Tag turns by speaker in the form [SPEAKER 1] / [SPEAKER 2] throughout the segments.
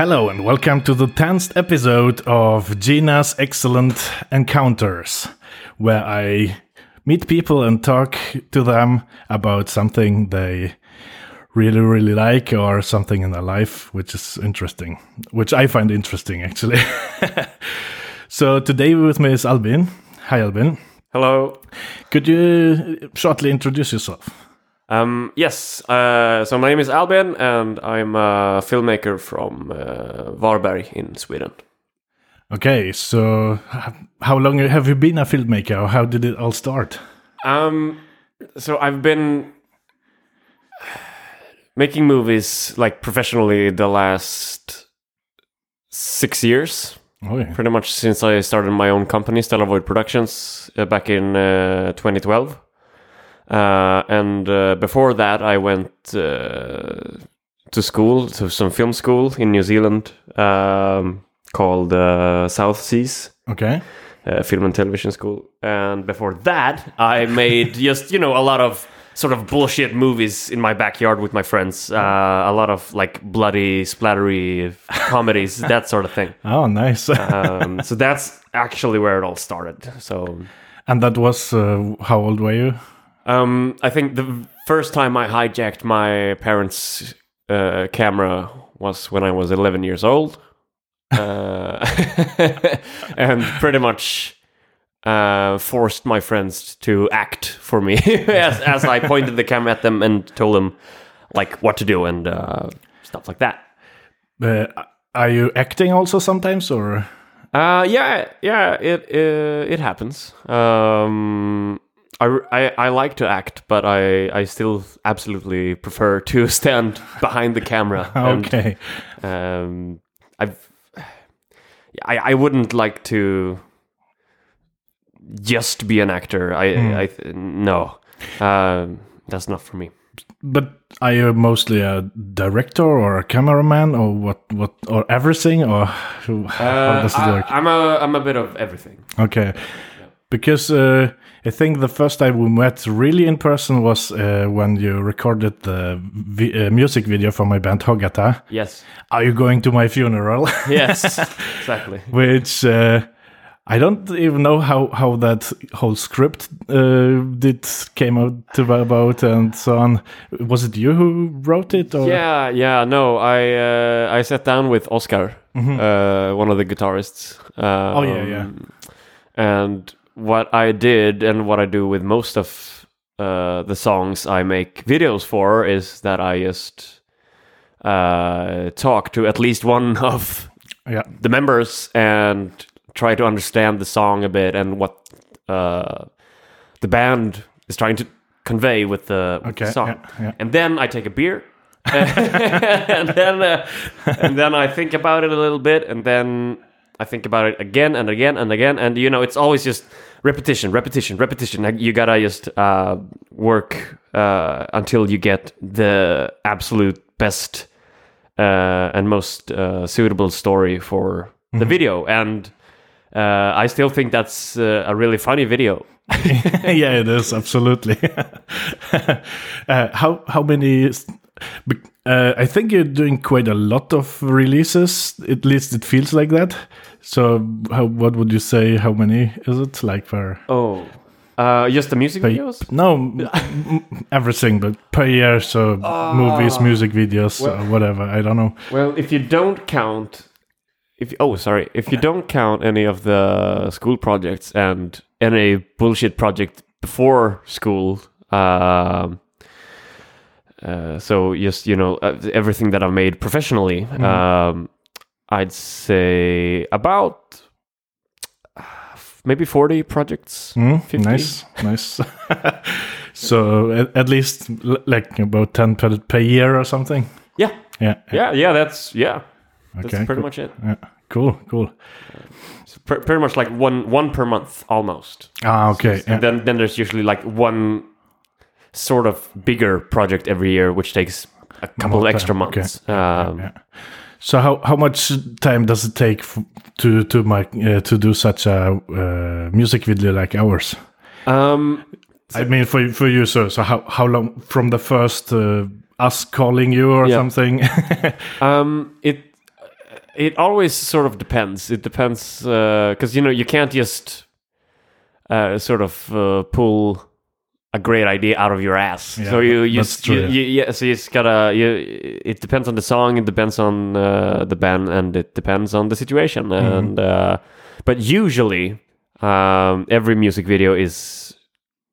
[SPEAKER 1] Hello and welcome to the 10th episode of Gina's Excellent Encounters, where I meet people and talk to them about something they really, really like or something in their life which is interesting, which I find interesting actually. so today with me is Albin. Hi, Albin.
[SPEAKER 2] Hello.
[SPEAKER 1] Could you shortly introduce yourself?
[SPEAKER 2] Um, yes. Uh, so my name is Albin, and I'm a filmmaker from uh, Varberg in Sweden.
[SPEAKER 1] Okay, so how long have you been a filmmaker? Or how did it all start?
[SPEAKER 2] Um, so I've been making movies like professionally the last six years,
[SPEAKER 1] Oh, yeah.
[SPEAKER 2] pretty much since I started my own company, Stella Void Productions, uh, back in uh, 2012. Uh, and uh, before that, I went uh, to school, to some film school in New Zealand um, called uh, South Seas
[SPEAKER 1] Okay.
[SPEAKER 2] uh, Film and Television School. And before that, I made just, you know, a lot of sort of bullshit movies in my backyard with my friends. Uh, a lot of like bloody, splattery comedies, that sort of thing.
[SPEAKER 1] Oh, nice.
[SPEAKER 2] Um, so that's actually where it all started. So
[SPEAKER 1] and that was uh, how old were you?
[SPEAKER 2] Um, I think the first time I hijacked my parents' uh, camera was when I was 11 years old, uh, and pretty much uh, forced my friends to act for me as, as I pointed the camera at them and told them like what to do and uh, stuff like that.
[SPEAKER 1] Uh, are you acting also sometimes, or
[SPEAKER 2] Uh, yeah, yeah, it it, it happens. Um, I, I I like to act, but I I still absolutely prefer to stand behind the camera. and,
[SPEAKER 1] okay?
[SPEAKER 2] um, I've I I wouldn't like to just be an actor. I I th- no, um, that's not for me.
[SPEAKER 1] But are you mostly a director or a cameraman or what? What or everything or how how does it
[SPEAKER 2] Uh,
[SPEAKER 1] work?
[SPEAKER 2] I, I'm a I'm a bit of everything.
[SPEAKER 1] Okay, because uh, I think the first time we met really in person was uh, when you recorded the vi- uh, music video for my band Hogata.
[SPEAKER 2] Yes,
[SPEAKER 1] Are you going to my funeral?
[SPEAKER 2] yes, exactly.
[SPEAKER 1] Which uh, I don't even know how how that whole script uh, did came out to about and so on. Was it you who wrote it? Or?
[SPEAKER 2] Yeah, yeah. No, I uh, I sat down with Oscar, uh, one of the guitarists. Um,
[SPEAKER 1] Mm-hmm. Oh, yeah, yeah.
[SPEAKER 2] And what I did and what I do with most of uh, the songs I make videos for is that I just uh, talk to at least one of
[SPEAKER 1] yeah.
[SPEAKER 2] the members and try to understand the song a bit and what uh, the band is trying to convey with the, with the song.
[SPEAKER 1] yeah, yeah.
[SPEAKER 2] And then I take a beer. and then uh, and then I think about it a little bit and then I think about it again and again and again and you know it's always just repetition repetition repetition you gotta just uh, work uh, until you get the absolute best uh, and most uh, suitable story for the video. And uh, I still think that's uh, a really funny video.
[SPEAKER 1] yeah, it is absolutely. uh, how how many? Uh, I think you're doing quite a lot of releases. At least it feels like that. So, how what would you say? How many is it? Like per?
[SPEAKER 2] Oh, uh, just the music
[SPEAKER 1] per
[SPEAKER 2] videos?
[SPEAKER 1] no, everything, but per year. So movies, music videos, or whatever. I don't know.
[SPEAKER 2] Well, if you don't count, if oh sorry, if you don't count any of the school projects and any bullshit project before school, um, uh, so just you know uh, everything that I've made professionally, um, I'd say about maybe forty projects.
[SPEAKER 1] Mm,
[SPEAKER 2] 50.
[SPEAKER 1] nice, nice. so at, at least like about ten per, per year or something.
[SPEAKER 2] Yeah,
[SPEAKER 1] Yeah.
[SPEAKER 2] yeah, yeah. That's yeah. That's
[SPEAKER 1] Okay,
[SPEAKER 2] pretty
[SPEAKER 1] cool.
[SPEAKER 2] much it.
[SPEAKER 1] Yeah. Cool. Cool.
[SPEAKER 2] It's pr- pretty much like one one per month almost.
[SPEAKER 1] Ah, okay. Yeah.
[SPEAKER 2] And then then there's usually like one sort of bigger project every year, which takes a couple
[SPEAKER 1] More
[SPEAKER 2] extra
[SPEAKER 1] time, okay.
[SPEAKER 2] months. Um,
[SPEAKER 1] yeah. So how how much time does it take f- to to make uh, to do such a uh, music video like ours?
[SPEAKER 2] um,
[SPEAKER 1] I mean, for for you, so so how how long from the first uh, us calling you or
[SPEAKER 2] Yeah.
[SPEAKER 1] something?
[SPEAKER 2] um, it it always sort of depends. It depends because you know you can't just uh, sort of uh, pull a great idea out of your ass.
[SPEAKER 1] Yeah,
[SPEAKER 2] so you you,
[SPEAKER 1] true,
[SPEAKER 2] you,
[SPEAKER 1] yeah.
[SPEAKER 2] you yeah. So you just gotta. You, it depends on the song. It depends on uh, the band, and it depends on the situation.
[SPEAKER 1] Mm-hmm.
[SPEAKER 2] And uh, but usually, um, every music video is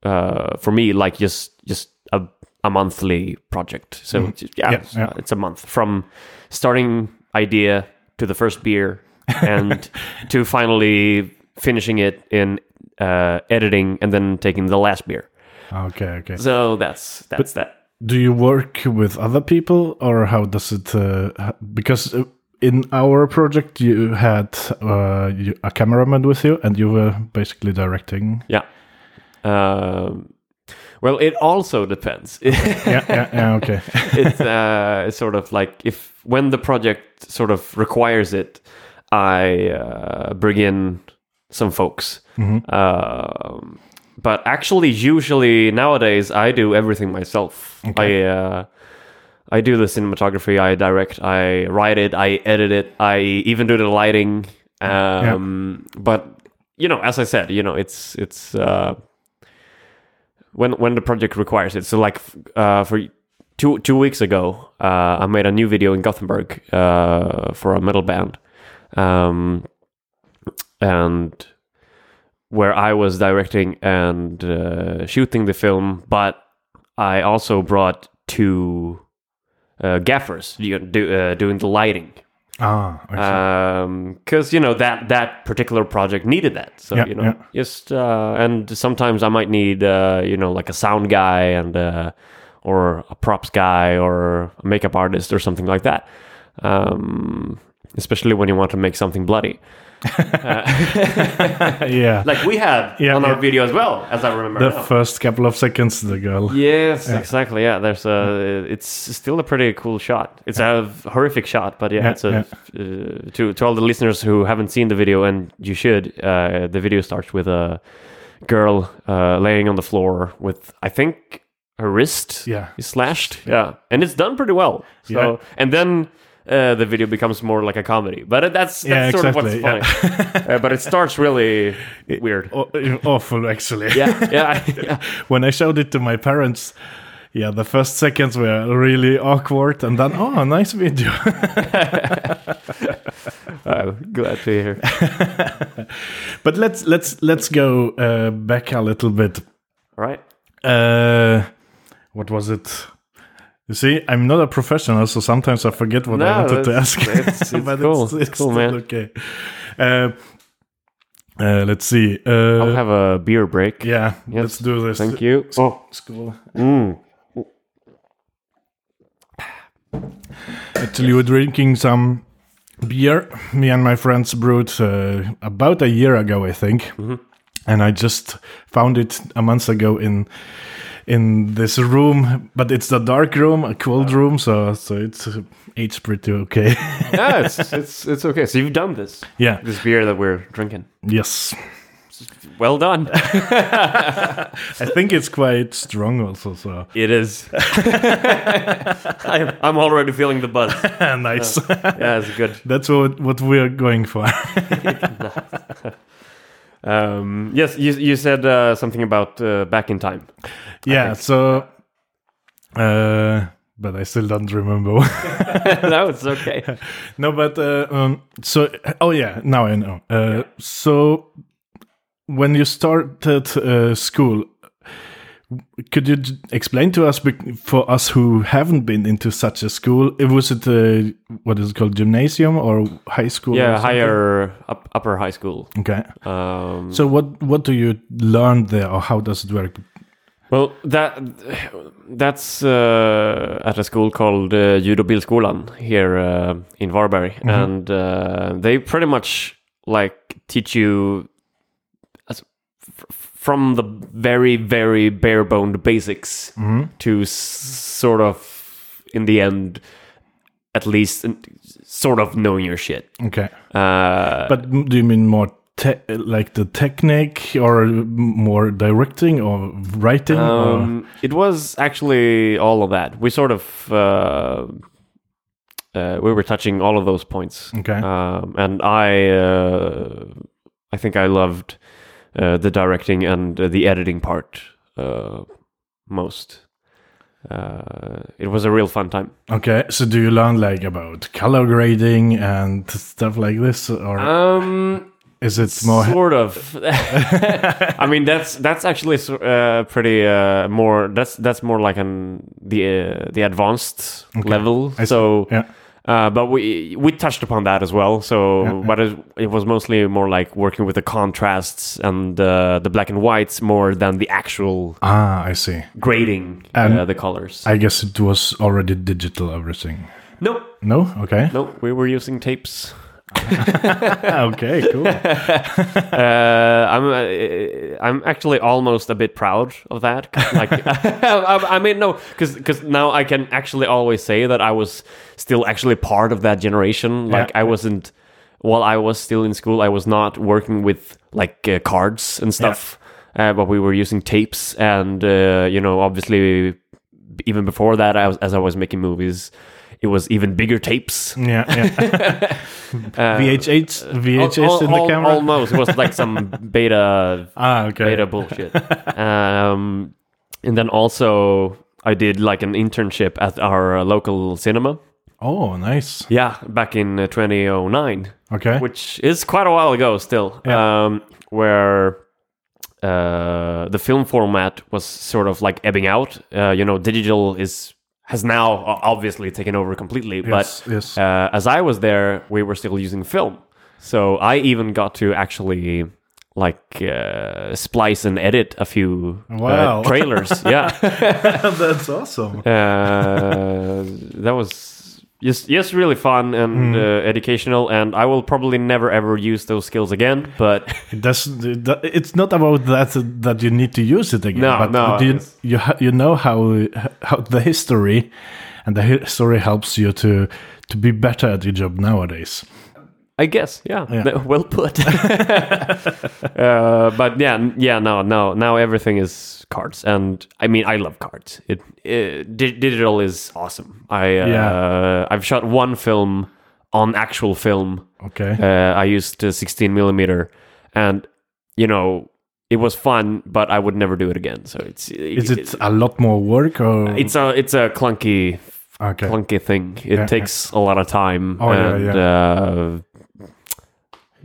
[SPEAKER 2] uh, for me like just just a a monthly project. So just- yeah,
[SPEAKER 1] Mm-hmm. Yeah,
[SPEAKER 2] it's,
[SPEAKER 1] yeah.
[SPEAKER 2] it's a month from starting idea to the first beer and to finally finishing it in uh, editing and then taking the last beer.
[SPEAKER 1] Okay, okay.
[SPEAKER 2] So that's that's that.
[SPEAKER 1] Do you work with other people, or how does it? Uh, because uh, in our project, you had uh, you, a cameraman with you, and you were basically directing.
[SPEAKER 2] Yeah. Um, well, it also depends.
[SPEAKER 1] yeah, yeah, yeah. Okay.
[SPEAKER 2] it's uh, it's sort of like if when the project sort of requires it, I uh, bring in some folks. Um, but actually, usually nowadays, I do everything myself. I uh, I do the cinematography, I direct, I write it, I edit it, I even do the lighting. Um, But you know, as I said, you know, it's it's uh, when when the project requires it. So like uh, for two two weeks ago, uh, I made a new video in Gothenburg uh, for a metal band, um, and where I was directing and uh, shooting the film, but I also brought two uh, gaffers you know, do, uh, doing the lighting
[SPEAKER 1] ah,
[SPEAKER 2] because you know that that particular project needed that. So
[SPEAKER 1] Yeah,
[SPEAKER 2] you know,
[SPEAKER 1] yeah.
[SPEAKER 2] just uh, and sometimes I might need uh, you know like a sound guy and uh, or a props guy or a makeup artist or something like that. Um, especially when you want to make something bloody,
[SPEAKER 1] yeah.
[SPEAKER 2] like we had
[SPEAKER 1] Yeah,
[SPEAKER 2] on our video as well, as I remember.
[SPEAKER 1] the
[SPEAKER 2] now.
[SPEAKER 1] first couple of seconds, the girl.
[SPEAKER 2] Yes, exactly. Yeah, there's a. It's still a pretty cool shot. It's a horrific shot, but yeah,
[SPEAKER 1] Yeah,
[SPEAKER 2] it's a. Uh, to to all the listeners who haven't seen the video, and you should. Uh, the video starts with a girl uh, laying on the floor with, I think, her wrist
[SPEAKER 1] Yeah.
[SPEAKER 2] is slashed. Yeah, and it's done pretty well. So,
[SPEAKER 1] Yeah.
[SPEAKER 2] and then. Uh, the video becomes more like a comedy, but that's that's
[SPEAKER 1] Yeah,
[SPEAKER 2] sort
[SPEAKER 1] exactly,
[SPEAKER 2] of what's funny. uh, but it starts really weird.
[SPEAKER 1] Aw- awful, actually.
[SPEAKER 2] Yeah, yeah, yeah.
[SPEAKER 1] when I showed it to my parents, yeah, the first seconds were really awkward, and then oh, nice video.
[SPEAKER 2] Uh, glad to hear.
[SPEAKER 1] but let's let's let's go uh, back a little bit.
[SPEAKER 2] All right.
[SPEAKER 1] Uh, what was it? You see, I'm not a professional, so sometimes I forget what I wanted to ask.
[SPEAKER 2] it's- it's
[SPEAKER 1] but
[SPEAKER 2] cool.
[SPEAKER 1] it's,
[SPEAKER 2] It's
[SPEAKER 1] it's
[SPEAKER 2] cool,
[SPEAKER 1] still
[SPEAKER 2] man.
[SPEAKER 1] Okay. Uh, uh, let's see.
[SPEAKER 2] I'll
[SPEAKER 1] Uh,
[SPEAKER 2] have a beer break.
[SPEAKER 1] yeah,
[SPEAKER 2] Yes,
[SPEAKER 1] let's do this.
[SPEAKER 2] Thank you. Oh,
[SPEAKER 1] School.
[SPEAKER 2] mm.
[SPEAKER 1] Actually, we're drinking some beer. Me and my friends brewed uh, about a year ago, I think,
[SPEAKER 2] Mm-hmm.
[SPEAKER 1] and I just found it a month ago in in this room. But it's a dark room, a cold room, so so it's uh, aged pretty okay.
[SPEAKER 2] yeah, it's, it's it's okay. So you've done this,
[SPEAKER 1] yeah.
[SPEAKER 2] this beer that we're drinking.
[SPEAKER 1] Yes.
[SPEAKER 2] Well done.
[SPEAKER 1] I think it's quite strong also. So
[SPEAKER 2] it is. I'm, I'm already feeling the buzz.
[SPEAKER 1] nice.
[SPEAKER 2] Yeah, it's good.
[SPEAKER 1] That's what what we're going for.
[SPEAKER 2] Um, yes, you you said uh, something about uh, back in time.
[SPEAKER 1] yeah. So. Uh, but I still don't remember.
[SPEAKER 2] no, it's okay.
[SPEAKER 1] No, but uh, um, so oh yeah, now I know. Uh, So when you started uh, school, could you explain to us for us who haven't been into such a school? It was it uh, what is it called, gymnasium or high school?
[SPEAKER 2] Yeah, higher up, upper high school.
[SPEAKER 1] Okay.
[SPEAKER 2] Um,
[SPEAKER 1] So what what do you learn there, or how does it work?
[SPEAKER 2] Well, that that's uh, at a school called uh, Ljud och Bildskolan here uh, in Varberg, and uh, they pretty much like teach you from the very very bare boned basics to s- sort of in the end, at least sort of knowing your shit.
[SPEAKER 1] Okay,
[SPEAKER 2] Uh,
[SPEAKER 1] but do you mean more? Te- like the technique or more directing or writing or
[SPEAKER 2] Um, it was actually all of that. We sort of uh, uh, we were touching all of those points.
[SPEAKER 1] Okay.
[SPEAKER 2] Um, and I, uh, I think I loved uh, the directing and uh, the editing part uh, most. Uh, it was a real fun time.
[SPEAKER 1] Okay. So do you learn like about color grading and stuff like this, or
[SPEAKER 2] Um,
[SPEAKER 1] is it more?
[SPEAKER 2] sort of. I mean, that's that's actually uh, pretty uh, more. That's that's more like an the uh, the advanced level.
[SPEAKER 1] I.
[SPEAKER 2] So,
[SPEAKER 1] Yeah.
[SPEAKER 2] Uh, but we we touched upon that as well. So,
[SPEAKER 1] Yeah,
[SPEAKER 2] but it, it was mostly more like working with the contrasts and uh, the black and whites more than the actual
[SPEAKER 1] Ah, I see.
[SPEAKER 2] grading
[SPEAKER 1] And
[SPEAKER 2] uh, the colors.
[SPEAKER 1] I guess it was already digital everything.
[SPEAKER 2] no,
[SPEAKER 1] No. Okay.
[SPEAKER 2] no, we were using tapes.
[SPEAKER 1] okay. Cool.
[SPEAKER 2] uh, I'm uh, I'm actually almost a bit proud of that. Like, I, I mean, no, because now I can actually always say that I was still actually part of that generation. Like,
[SPEAKER 1] Yeah.
[SPEAKER 2] I wasn't while I was still in school. I was not working with like uh, cards and stuff, uh, but we were using tapes, and uh, you know, obviously, even before that, I was, as I was making movies. It was even bigger tapes.
[SPEAKER 1] Yeah. yeah.
[SPEAKER 2] Uh,
[SPEAKER 1] VHS. VHS
[SPEAKER 2] al-
[SPEAKER 1] in the
[SPEAKER 2] al-
[SPEAKER 1] camera.
[SPEAKER 2] Almost. It was like some beta
[SPEAKER 1] ah. Okay.
[SPEAKER 2] beta bullshit. um, and then also I did like an internship at our uh, local cinema.
[SPEAKER 1] Oh, nice.
[SPEAKER 2] Yeah, back in uh, 2009,
[SPEAKER 1] Okay.
[SPEAKER 2] which is quite a while ago still.
[SPEAKER 1] Yeah.
[SPEAKER 2] Um, where uh, the film format was sort of like ebbing out. Uh, you know, digital is has now obviously taken over completely,
[SPEAKER 1] yes.
[SPEAKER 2] but
[SPEAKER 1] yes.
[SPEAKER 2] uh, as I was there, we were still using film. So I even got to actually like uh, splice and edit a few
[SPEAKER 1] Wow.
[SPEAKER 2] uh, trailers. yeah,
[SPEAKER 1] That's awesome.
[SPEAKER 2] uh, that was just just really fun and
[SPEAKER 1] Hmm.
[SPEAKER 2] uh, educational. And I will probably never ever use those skills again. But.
[SPEAKER 1] It's not about that that you need to use it again.
[SPEAKER 2] No,
[SPEAKER 1] but
[SPEAKER 2] no,
[SPEAKER 1] You you, ha- you know how how the history, and the history helps you to to be better at your job nowadays.
[SPEAKER 2] I guess, yeah,
[SPEAKER 1] Yeah.
[SPEAKER 2] well put. uh, but yeah, yeah, no, no, now everything is cards, and I mean, I love cards. It, it di- digital is awesome. I uh,
[SPEAKER 1] Yeah.
[SPEAKER 2] I've shot one film on actual film.
[SPEAKER 1] Okay.
[SPEAKER 2] Uh, I used uh, 16 millimeter, and you know, it was fun, but I would never do it again. So it's
[SPEAKER 1] Is it a lot more work or?
[SPEAKER 2] it's a it's a clunky
[SPEAKER 1] okay.
[SPEAKER 2] clunky thing. It
[SPEAKER 1] Yeah,
[SPEAKER 2] takes a lot of time,
[SPEAKER 1] Oh, yeah,
[SPEAKER 2] and
[SPEAKER 1] yeah.
[SPEAKER 2] Uh,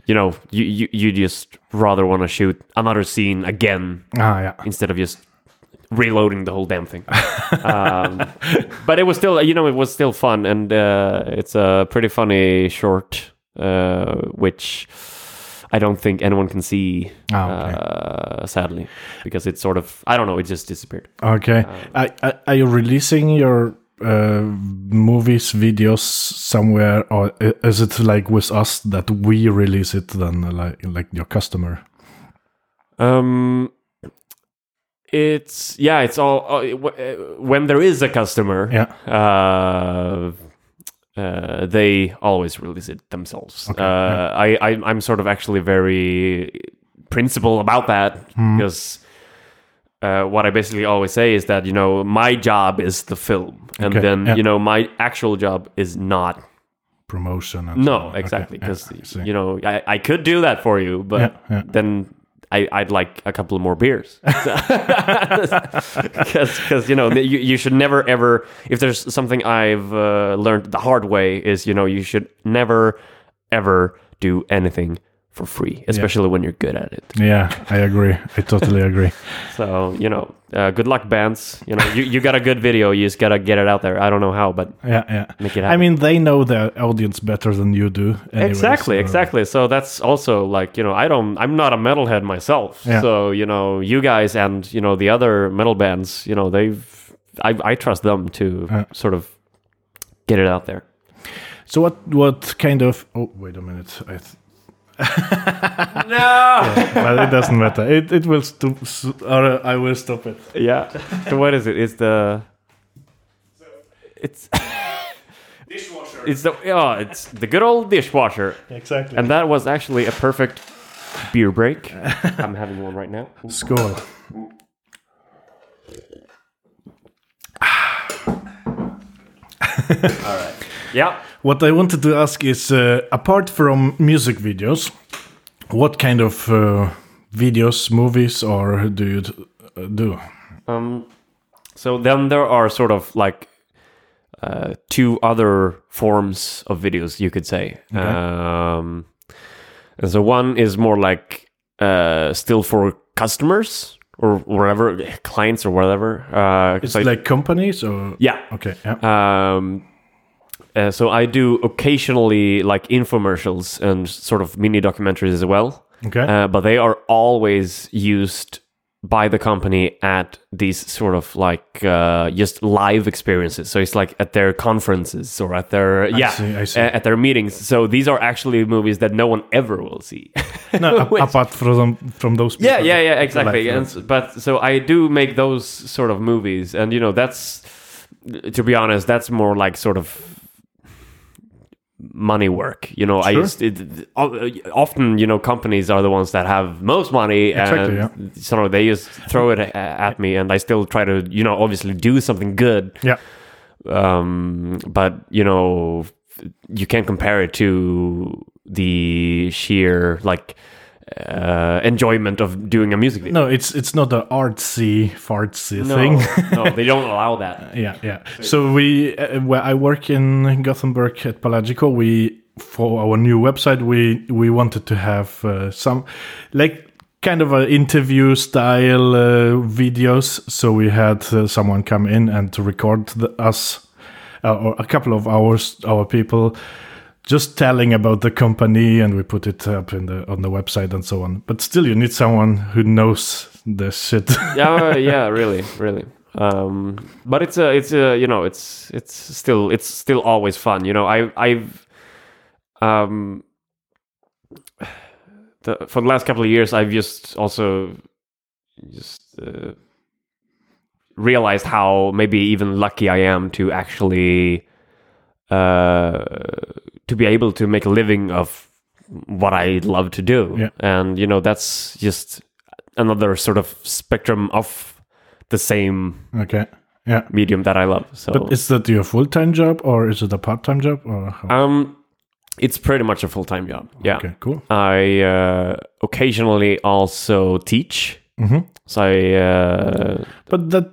[SPEAKER 2] you know, you, you you just rather want to shoot another scene again
[SPEAKER 1] Ah, yeah.
[SPEAKER 2] instead of just reloading the whole damn thing. um, but it was still, you know, it was still fun, and uh, it's a pretty funny short, uh, which. I don't think anyone can see,
[SPEAKER 1] Ah, okay.
[SPEAKER 2] uh, sadly, because it's sort of I don't know. It just disappeared.
[SPEAKER 1] Okay. I, I, are you releasing your uh, movies, videos somewhere, or is it like with us that we release it then, like like your customer?
[SPEAKER 2] Um, it's yeah, it's all uh, uh, when there is a customer.
[SPEAKER 1] Yeah.
[SPEAKER 2] Uh, uh, they always release it themselves.
[SPEAKER 1] Okay,
[SPEAKER 2] uh,
[SPEAKER 1] yeah.
[SPEAKER 2] I, I I'm sort of actually very principle about that
[SPEAKER 1] Hmm.
[SPEAKER 2] because. Uh, what I basically always say is that you know my job is the film, and
[SPEAKER 1] Okay,
[SPEAKER 2] then
[SPEAKER 1] yeah.
[SPEAKER 2] you know my actual job is not.
[SPEAKER 1] Promotion. And so
[SPEAKER 2] No.
[SPEAKER 1] Okay,
[SPEAKER 2] exactly,
[SPEAKER 1] yeah,
[SPEAKER 2] because
[SPEAKER 1] I see.
[SPEAKER 2] you know I, I could do that for you, but
[SPEAKER 1] Yeah, yeah.
[SPEAKER 2] then I, I'd like a couple more beers because you know you, you should never ever if there's something I've uh, learned the hard way is you know you should never ever do anything for free especially when you're good at it
[SPEAKER 1] Yeah, I agree. I totally agree.
[SPEAKER 2] so you know uh, good luck bands you know you, you got a good video you just gotta get it out there I don't know how but
[SPEAKER 1] Yeah, yeah.
[SPEAKER 2] make it
[SPEAKER 1] I mean, they know the audience better than you do. anyway,
[SPEAKER 2] exactly
[SPEAKER 1] so-
[SPEAKER 2] exactly so that's also like you know i don't i'm not a metalhead myself
[SPEAKER 1] Yeah.
[SPEAKER 2] so you know you guys and you know the other metal bands you know they've i, I trust them to
[SPEAKER 1] Yeah.
[SPEAKER 2] sort of get it out there
[SPEAKER 1] So what? What kind of? Oh, wait a minute. I th-
[SPEAKER 2] no
[SPEAKER 1] but it doesn't matter. It it will stop. Or I will stop it.
[SPEAKER 2] yeah so what is it it's the it's
[SPEAKER 3] Dishwasher.
[SPEAKER 2] it's the oh it's the good old dishwasher
[SPEAKER 1] Exactly.
[SPEAKER 2] and that was actually a perfect beer break i'm having one right now
[SPEAKER 1] Skål.
[SPEAKER 2] Yeah.
[SPEAKER 1] What I wanted to ask is, uh, apart from music videos, what kind of uh, videos, movies, or do you uh, do?
[SPEAKER 2] Um, so then there are sort of like uh, two other forms of videos, you could say. Um, and so one is more like uh, still for customers or whatever, clients or whatever. Uh,
[SPEAKER 1] It's like companies, or
[SPEAKER 2] yeah.
[SPEAKER 1] okay, yeah,
[SPEAKER 2] Um, uh, so I do occasionally like infomercials and sort of mini documentaries as well.
[SPEAKER 1] okay,
[SPEAKER 2] Uh, but they are always used by the company at these sort of like uh, just live experiences. So it's like at their conferences or at their yeah
[SPEAKER 1] see, I see.
[SPEAKER 2] a- at their meetings. So these are actually movies that no one ever will see.
[SPEAKER 1] no,
[SPEAKER 2] which-
[SPEAKER 1] apart from from those.
[SPEAKER 2] yeah,
[SPEAKER 1] people.
[SPEAKER 2] yeah, yeah, exactly. And, s- but so I do make those sort of movies, and you know that's to be honest, that's more like sort of money work. You know, I
[SPEAKER 1] Sure.
[SPEAKER 2] just it, often you know companies are the ones that have most money,
[SPEAKER 1] Exactly,
[SPEAKER 2] and so they just throw it at me, and I still try to you know obviously do something good.
[SPEAKER 1] yeah,
[SPEAKER 2] Um, but you know, you can't compare it to the sheer like uh, enjoyment of doing a music video.
[SPEAKER 1] no, it's it's not an artsy fartsy
[SPEAKER 2] No,
[SPEAKER 1] thing.
[SPEAKER 2] no, they don't allow that.
[SPEAKER 1] yeah, yeah. So we, uh, where I work in Gothenburg at Pelagicore, we for our new website, we we wanted to have uh, some like kind of an interview style uh, videos. So we had uh, someone come in and to record the, us uh, or a couple of hours, our people. Just telling about the company, and we put it up in the on the website and so on. But still, you need someone who knows the shit.
[SPEAKER 2] yeah, yeah, really, really. Um, but it's a, it's a, you know, it's it's still it's still always fun. You know, I I've um the, for the last couple of years, I've just also just uh, realized how maybe even lucky I am to actually uh, to be able to make a living of what I love to do.
[SPEAKER 1] Yeah.
[SPEAKER 2] And you know, that's just another sort of spectrum of the same
[SPEAKER 1] okay, yeah.
[SPEAKER 2] medium that I love. So
[SPEAKER 1] But is that your full time job or is it a part time job or how?
[SPEAKER 2] um it's pretty much a full-time job. Yeah.
[SPEAKER 1] Okay, cool.
[SPEAKER 2] I uh, occasionally also teach.
[SPEAKER 1] hmm
[SPEAKER 2] So uh,
[SPEAKER 1] But that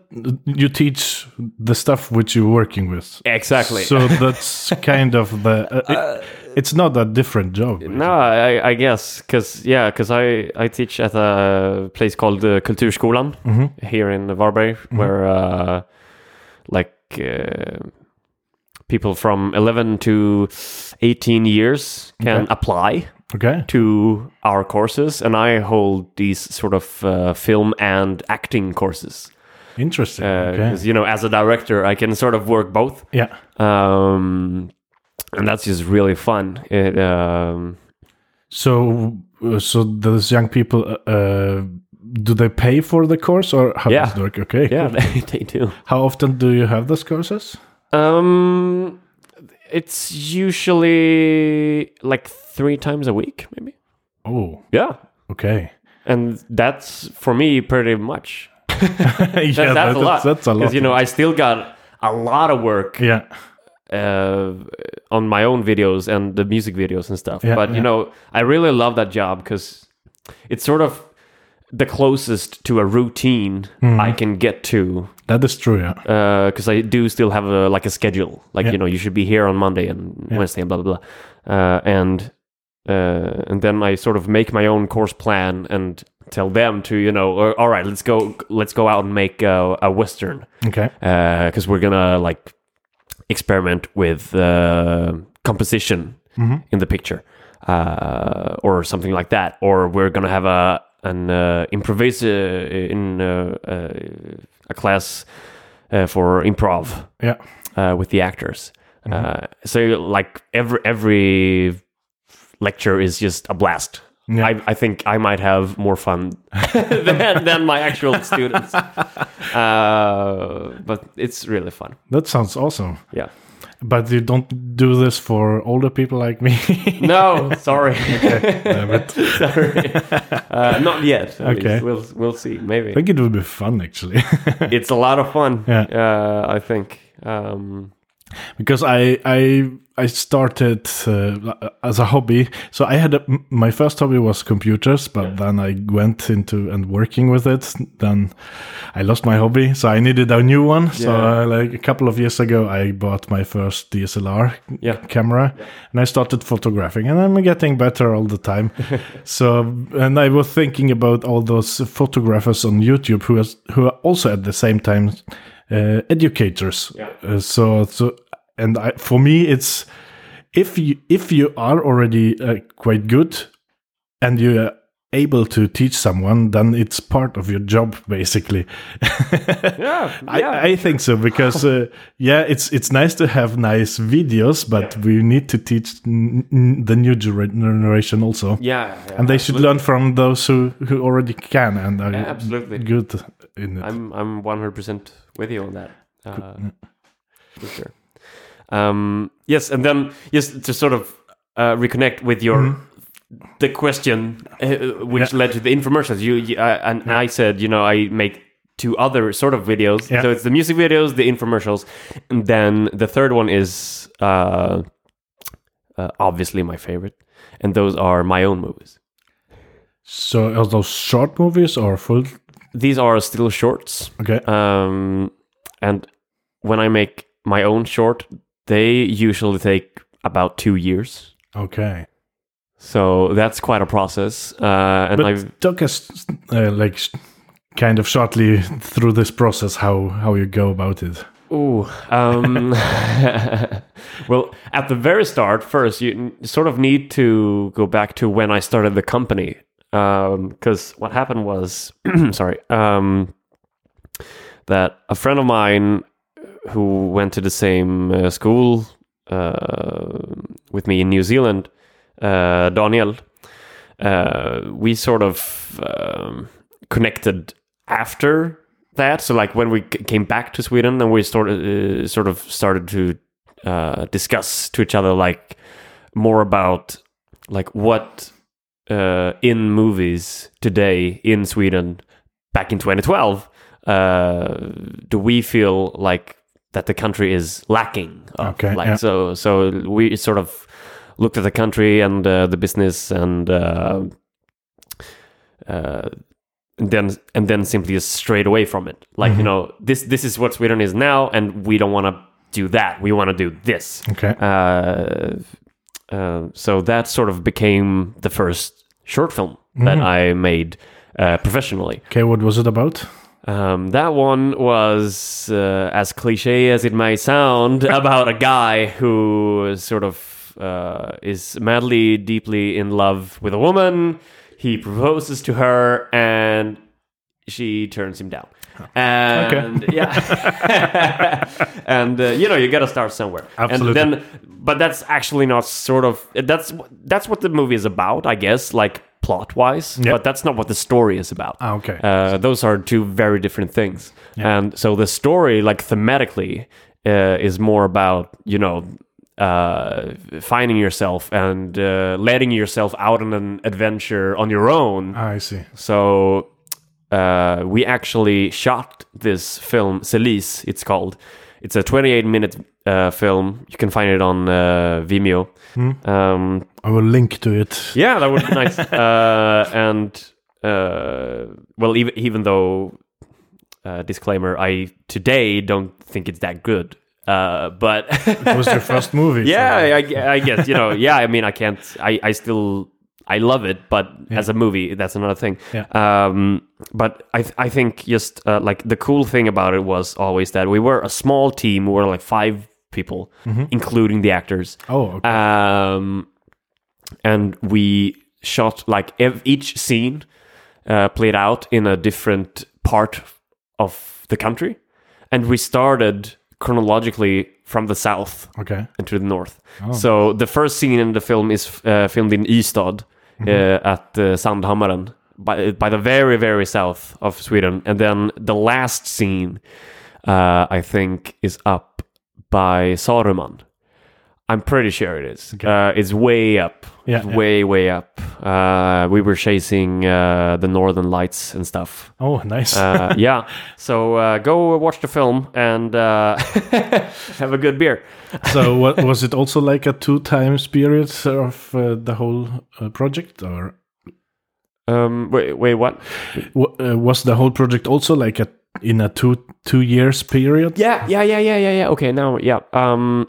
[SPEAKER 1] you teach the stuff which you're working with.
[SPEAKER 2] exactly.
[SPEAKER 1] So that's kind of the. Uh, it- it's not a different job.
[SPEAKER 2] No, I, I guess because yeah, because I I teach at a place called uh, Kulturskolan
[SPEAKER 1] hmm
[SPEAKER 2] here in Varberg, where uh, like uh, people from 11 to 18 years can
[SPEAKER 1] Okay.
[SPEAKER 2] apply
[SPEAKER 1] Okay.
[SPEAKER 2] to our courses, and I hold these sort of uh, film and acting courses
[SPEAKER 1] Interesting. okay.
[SPEAKER 2] because you know, as a director, I can sort of work both.
[SPEAKER 1] Yeah.
[SPEAKER 2] Um, and that's just really fun. It, um,
[SPEAKER 1] So, uh, so those young people, uh, uh, do they pay for the course or how
[SPEAKER 2] Yeah.
[SPEAKER 1] does it work? Okay.
[SPEAKER 2] yeah,
[SPEAKER 1] cool.
[SPEAKER 2] they, they do.
[SPEAKER 1] How often do you have those courses?
[SPEAKER 2] Um, it's usually like three times a week, maybe.
[SPEAKER 1] Oh,
[SPEAKER 2] Yeah,
[SPEAKER 1] okay.
[SPEAKER 2] and that's for me pretty much.
[SPEAKER 1] yeah,
[SPEAKER 2] That- that's, a lot.
[SPEAKER 1] That's a lot.
[SPEAKER 2] Because you know, I still got a lot of work
[SPEAKER 1] yeah.
[SPEAKER 2] uh, on my own videos and the music videos and stuff.
[SPEAKER 1] Yeah,
[SPEAKER 2] but
[SPEAKER 1] yeah.
[SPEAKER 2] you know, I really love that job because it's sort of the closest to a routine
[SPEAKER 1] Hmm.
[SPEAKER 2] I can get to
[SPEAKER 1] That is true. Yeah.
[SPEAKER 2] because I do still have a like a schedule. Like
[SPEAKER 1] Yeah.
[SPEAKER 2] you know, you should be here on Monday and
[SPEAKER 1] Yeah.
[SPEAKER 2] Wednesday and blah blah blah. Uh, and uh, and then I sort of make my own course plan and tell them to you know, "All- right, let's go, let's go out and make a, a western
[SPEAKER 1] Okay.
[SPEAKER 2] because we're gonna like experiment with uh, composition
[SPEAKER 1] Mhm.
[SPEAKER 2] in the picture uh, or something like that, or we're gonna have a an uh, improvise uh, in uh, uh, a class uh, for improv
[SPEAKER 1] Yeah.
[SPEAKER 2] uh, with the actors. Uh, so like every every lecture is just a blast.
[SPEAKER 1] Yeah.
[SPEAKER 2] I, I think I might have more fun than, than my actual students. Uh, but it's really fun.
[SPEAKER 1] That sounds awesome.
[SPEAKER 2] Yeah.
[SPEAKER 1] But you don't do this for older people like me.
[SPEAKER 2] No, sorry.
[SPEAKER 1] Damn it.
[SPEAKER 2] sorry. Uh, not yet.
[SPEAKER 1] Okay.
[SPEAKER 2] least. We'll we'll see. Maybe
[SPEAKER 1] I think it would be fun actually.
[SPEAKER 2] it's a lot of fun.
[SPEAKER 1] Yeah.
[SPEAKER 2] Uh, I think. Um,
[SPEAKER 1] because I I I started uh, as a hobby. So I had a, my first hobby was computers, but then I went into and working with it. Then I lost my hobby, so I needed a new one. So uh, like a couple of years ago, I bought my first DSLR
[SPEAKER 2] Yeah.
[SPEAKER 1] camera, and I started photographing, and I'm getting better all the time. so and I was thinking about all those photographers on YouTube who has, who are also at the same time uh, educators.
[SPEAKER 2] Yeah.
[SPEAKER 1] Uh, so so and I, for me it's if you if you are already uh, quite good and you are able to teach someone then it's part of your job basically
[SPEAKER 2] Yeah,
[SPEAKER 1] I,
[SPEAKER 2] yeah.
[SPEAKER 1] I think so because uh, yeah it's it's nice to have nice videos but we need to teach the new generation also
[SPEAKER 2] yeah, yeah,
[SPEAKER 1] and they should learn from those who who already can and are
[SPEAKER 2] Yeah, absolutely.
[SPEAKER 1] good in it
[SPEAKER 2] I'm I'm 100% with you on that. Uh, for sure. Um, yes, and then just to sort of uh, reconnect with your the question uh, which
[SPEAKER 1] Yeah.
[SPEAKER 2] led to the infomercials. You, you uh, and I said, you know, I make two other sort of videos.
[SPEAKER 1] Yeah.
[SPEAKER 2] So it's the music videos, the infomercials, and then the third one is uh, uh, obviously my favorite, and those are my own movies.
[SPEAKER 1] so are those short movies or full
[SPEAKER 2] These are still shorts.
[SPEAKER 1] okay
[SPEAKER 2] Um, and when I make my own short, they usually take about two years.
[SPEAKER 1] okay
[SPEAKER 2] So that's quite a process. Uh, and
[SPEAKER 1] but
[SPEAKER 2] I've
[SPEAKER 1] talk us uh, like kind of shortly through this process how how you go about it
[SPEAKER 2] Oh, um, well, at the very start, first you sort of need to go back to when I started the company. Because what happened was, sorry, um, that a friend of mine who went to the same uh, school uh, with me in New Zealand, uh, Daniel, uh, we sort of um, connected after that. So, like when we came back to Sweden, then we started uh, sort of started to uh, discuss to each other like more about like what uh, in movies today in Sweden back in 2012 uh, do we feel like that the country is lacking of?
[SPEAKER 1] Okay,
[SPEAKER 2] like
[SPEAKER 1] yeah.
[SPEAKER 2] so so we sort of looked at the country and uh, the business and uh, uh, and then and then simply just strayed away from it like you know this this is what Sweden is now and we don't want to do that we want to do this
[SPEAKER 1] okay
[SPEAKER 2] uh, uh, so that sort of became the first short film that I made uh, professionally.
[SPEAKER 1] okay what was it about
[SPEAKER 2] Um, that one was, uh, as cliche as it may sound, about a guy who sort of uh, is madly, deeply in love with a woman. He proposes to her, and she turns him down. And yeah, and uh, you know you got to start somewhere.
[SPEAKER 1] Absolutely.
[SPEAKER 2] And then, but that's actually not sort of that's that's what the movie is about, I guess, like plot wise.
[SPEAKER 1] Yeah.
[SPEAKER 2] But that's not what the story is about.
[SPEAKER 1] Ah, okay.
[SPEAKER 2] Uh, those are two very different things. And so the story, like thematically, uh, is more about you know uh, finding yourself and uh, letting yourself out on an adventure on your own.
[SPEAKER 1] Ah, I see
[SPEAKER 2] So uh, we actually shot this film, Celise, it's called. It's a 28 minute uh, film. You can find it on uh, Vimeo. Um,
[SPEAKER 1] I will link to it
[SPEAKER 2] yeah, that would be nice. uh, and uh, well, even even though uh, disclaimer, I today don't think it's that good. Uh, but
[SPEAKER 1] it was your first movie so-
[SPEAKER 2] yeah, I, I guess you know. Yeah, I mean, I can't. I I still I love it, but as a movie, that's another thing.
[SPEAKER 1] Yeah.
[SPEAKER 2] Um, but I th- I think just uh, like the cool thing about it was always that we were a small team. We were like five people, including the actors.
[SPEAKER 1] oh okay.
[SPEAKER 2] Um, and we shot like ev- each scene uh, played out in a different part of the country, and we started chronologically from the south
[SPEAKER 1] okay
[SPEAKER 2] and to the north. So the first scene in the film is uh, filmed in Ystad uh, at uh, Sandhammaren, by by the very very south of Sweden, and then the last scene uh, I think is up by Saruman. I'm pretty sure it is. Uh, it's way up.
[SPEAKER 1] Yeah,
[SPEAKER 2] It's
[SPEAKER 1] yeah.
[SPEAKER 2] way way up. Uh, we were chasing uh, the Northern Lights and stuff.
[SPEAKER 1] Oh, nice.
[SPEAKER 2] Uh, yeah. So uh, go watch the film and uh, have a good beer.
[SPEAKER 1] so, what, was it also like a two times period of uh, the whole uh, project, or
[SPEAKER 2] Um, wait, wait, what?
[SPEAKER 1] w- uh, was the whole project also like a in a two two years period?
[SPEAKER 2] Yeah, yeah, yeah, yeah, yeah, yeah. Okay, now, yeah. Um,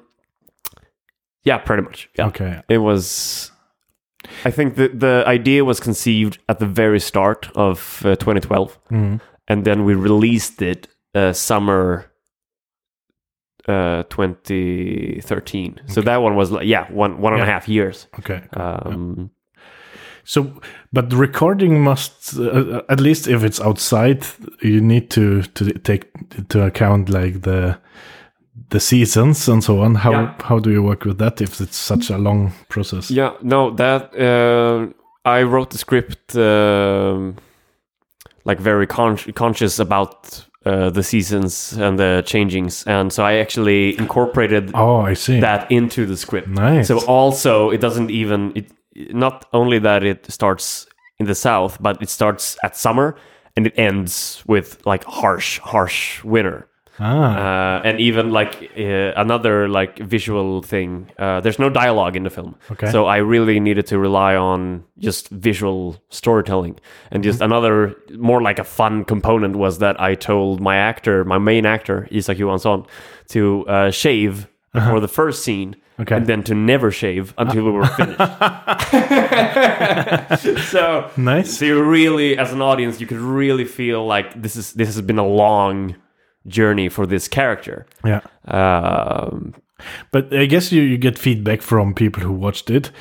[SPEAKER 2] yeah, pretty much. Yeah.
[SPEAKER 1] Okay.
[SPEAKER 2] It was. I think the the idea was conceived at the very start of uh, 2012,
[SPEAKER 1] Mhm.
[SPEAKER 2] and then we released it uh, summer uh, 2013. So that one was like yeah, one one and a half years.
[SPEAKER 1] Okay.
[SPEAKER 2] Um,
[SPEAKER 1] So, but the recording must, uh, at least if it's outside, you need to to take to account like the the seasons and so on. How
[SPEAKER 2] Yeah.
[SPEAKER 1] how do you work with that if it's such a long process?
[SPEAKER 2] Yeah, no, that uh, I wrote the script um, like very con- conscious about uh, the seasons and the changings, and so I actually incorporated
[SPEAKER 1] Oh, I see.
[SPEAKER 2] that into the script.
[SPEAKER 1] nice.
[SPEAKER 2] So also, it doesn't even it not only that it starts in the south, but it starts at summer and it ends with like harsh, harsh winter.
[SPEAKER 1] Ah,
[SPEAKER 2] Uh, and even like uh, another like visual thing. Uh, there's no dialogue in the film,
[SPEAKER 1] Okay.
[SPEAKER 2] so I really needed to rely on just visual storytelling. And just
[SPEAKER 1] Mm-hmm.
[SPEAKER 2] another more like a fun component was that I told my actor, my main actor Isak Johansson, to uh, shave for the first scene.
[SPEAKER 1] Uh-huh. Okay.
[SPEAKER 2] And then to never shave until we were finished. so,
[SPEAKER 1] nice.
[SPEAKER 2] so you really, as an audience, you could really feel like this is this has been a long journey for this character.
[SPEAKER 1] Yeah.
[SPEAKER 2] Um,
[SPEAKER 1] But I guess you, you get feedback from people who watched it.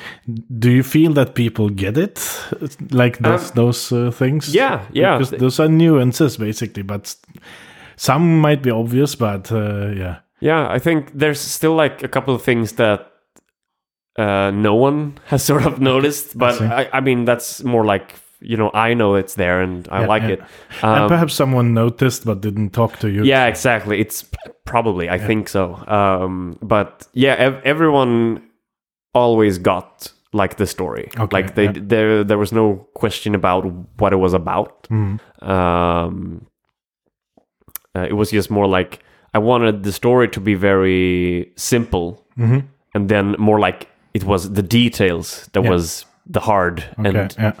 [SPEAKER 1] Do you feel that people get it? Like those, those uh, things?
[SPEAKER 2] Um, yeah, yeah.
[SPEAKER 1] Because those are nuances, basically. But some might be obvious, but uh, yeah.
[SPEAKER 2] yeah, I think there's still like a couple of things that uh, no one has sort of noticed, but
[SPEAKER 1] see.
[SPEAKER 2] I, I mean that's more like you know I know it's there and I
[SPEAKER 1] Yeah,
[SPEAKER 2] like
[SPEAKER 1] yeah.
[SPEAKER 2] it.
[SPEAKER 1] and
[SPEAKER 2] Um,
[SPEAKER 1] perhaps someone noticed but didn't talk to you.
[SPEAKER 2] Yeah, exactly. It's probably, I think so. Um, but yeah, ev- everyone always got like the story.
[SPEAKER 1] Okay,
[SPEAKER 2] like they,
[SPEAKER 1] yeah.
[SPEAKER 2] there, there was no question about what it was about.
[SPEAKER 1] Mhm.
[SPEAKER 2] Um, uh, it was just more like I wanted the story to be very simple,
[SPEAKER 1] Mhm.
[SPEAKER 2] and then more like it was the details that
[SPEAKER 1] Yeah.
[SPEAKER 2] was the hard
[SPEAKER 1] Okay.
[SPEAKER 2] and
[SPEAKER 1] yeah.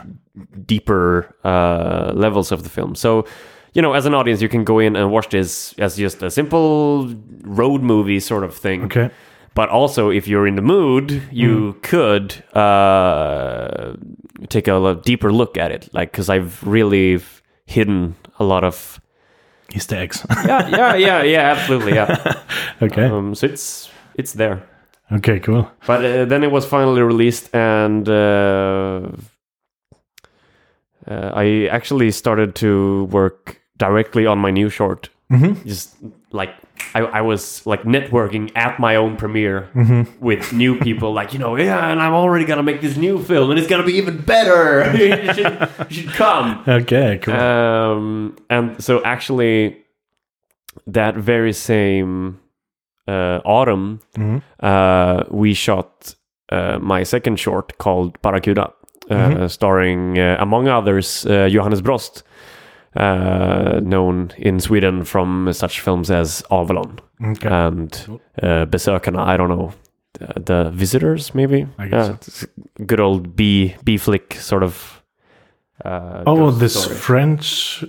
[SPEAKER 2] deeper uh, levels of the film. So, you know, as an audience, you can go in and watch this as just a simple road movie sort of thing.
[SPEAKER 1] Okay.
[SPEAKER 2] But also, if you're in the mood, you could uh, take a deeper look at it. Like, because I've really hidden a lot of.
[SPEAKER 1] Easter eggs.
[SPEAKER 2] Yeah, yeah, yeah, yeah, absolutely, yeah.
[SPEAKER 1] okay.
[SPEAKER 2] Um, so it's it's there.
[SPEAKER 1] Okay. Cool.
[SPEAKER 2] But uh, then it was finally released, and uh, uh, I actually started to work directly on my new short.
[SPEAKER 1] Mhm.
[SPEAKER 2] Just like I, I was like networking at my own premiere with new people, like you know, yeah, and I'm already gonna make this new film, and it's gonna be even better. you, should, you should come.
[SPEAKER 1] Okay. Cool.
[SPEAKER 2] Um, and so actually, that very same autumn,
[SPEAKER 1] Mhm.
[SPEAKER 2] uh, we shot uh, my second short called Barracuda, uh, starring, uh, among others, uh, Johannes Brost, uh, known in Sweden from such films as Avalon
[SPEAKER 1] okay.
[SPEAKER 2] and uh, Besökarna. I don't know. The, the visitors, maybe.
[SPEAKER 1] I guess
[SPEAKER 2] a good old B B flick sort of. Uh,
[SPEAKER 1] oh, this
[SPEAKER 2] story.
[SPEAKER 1] French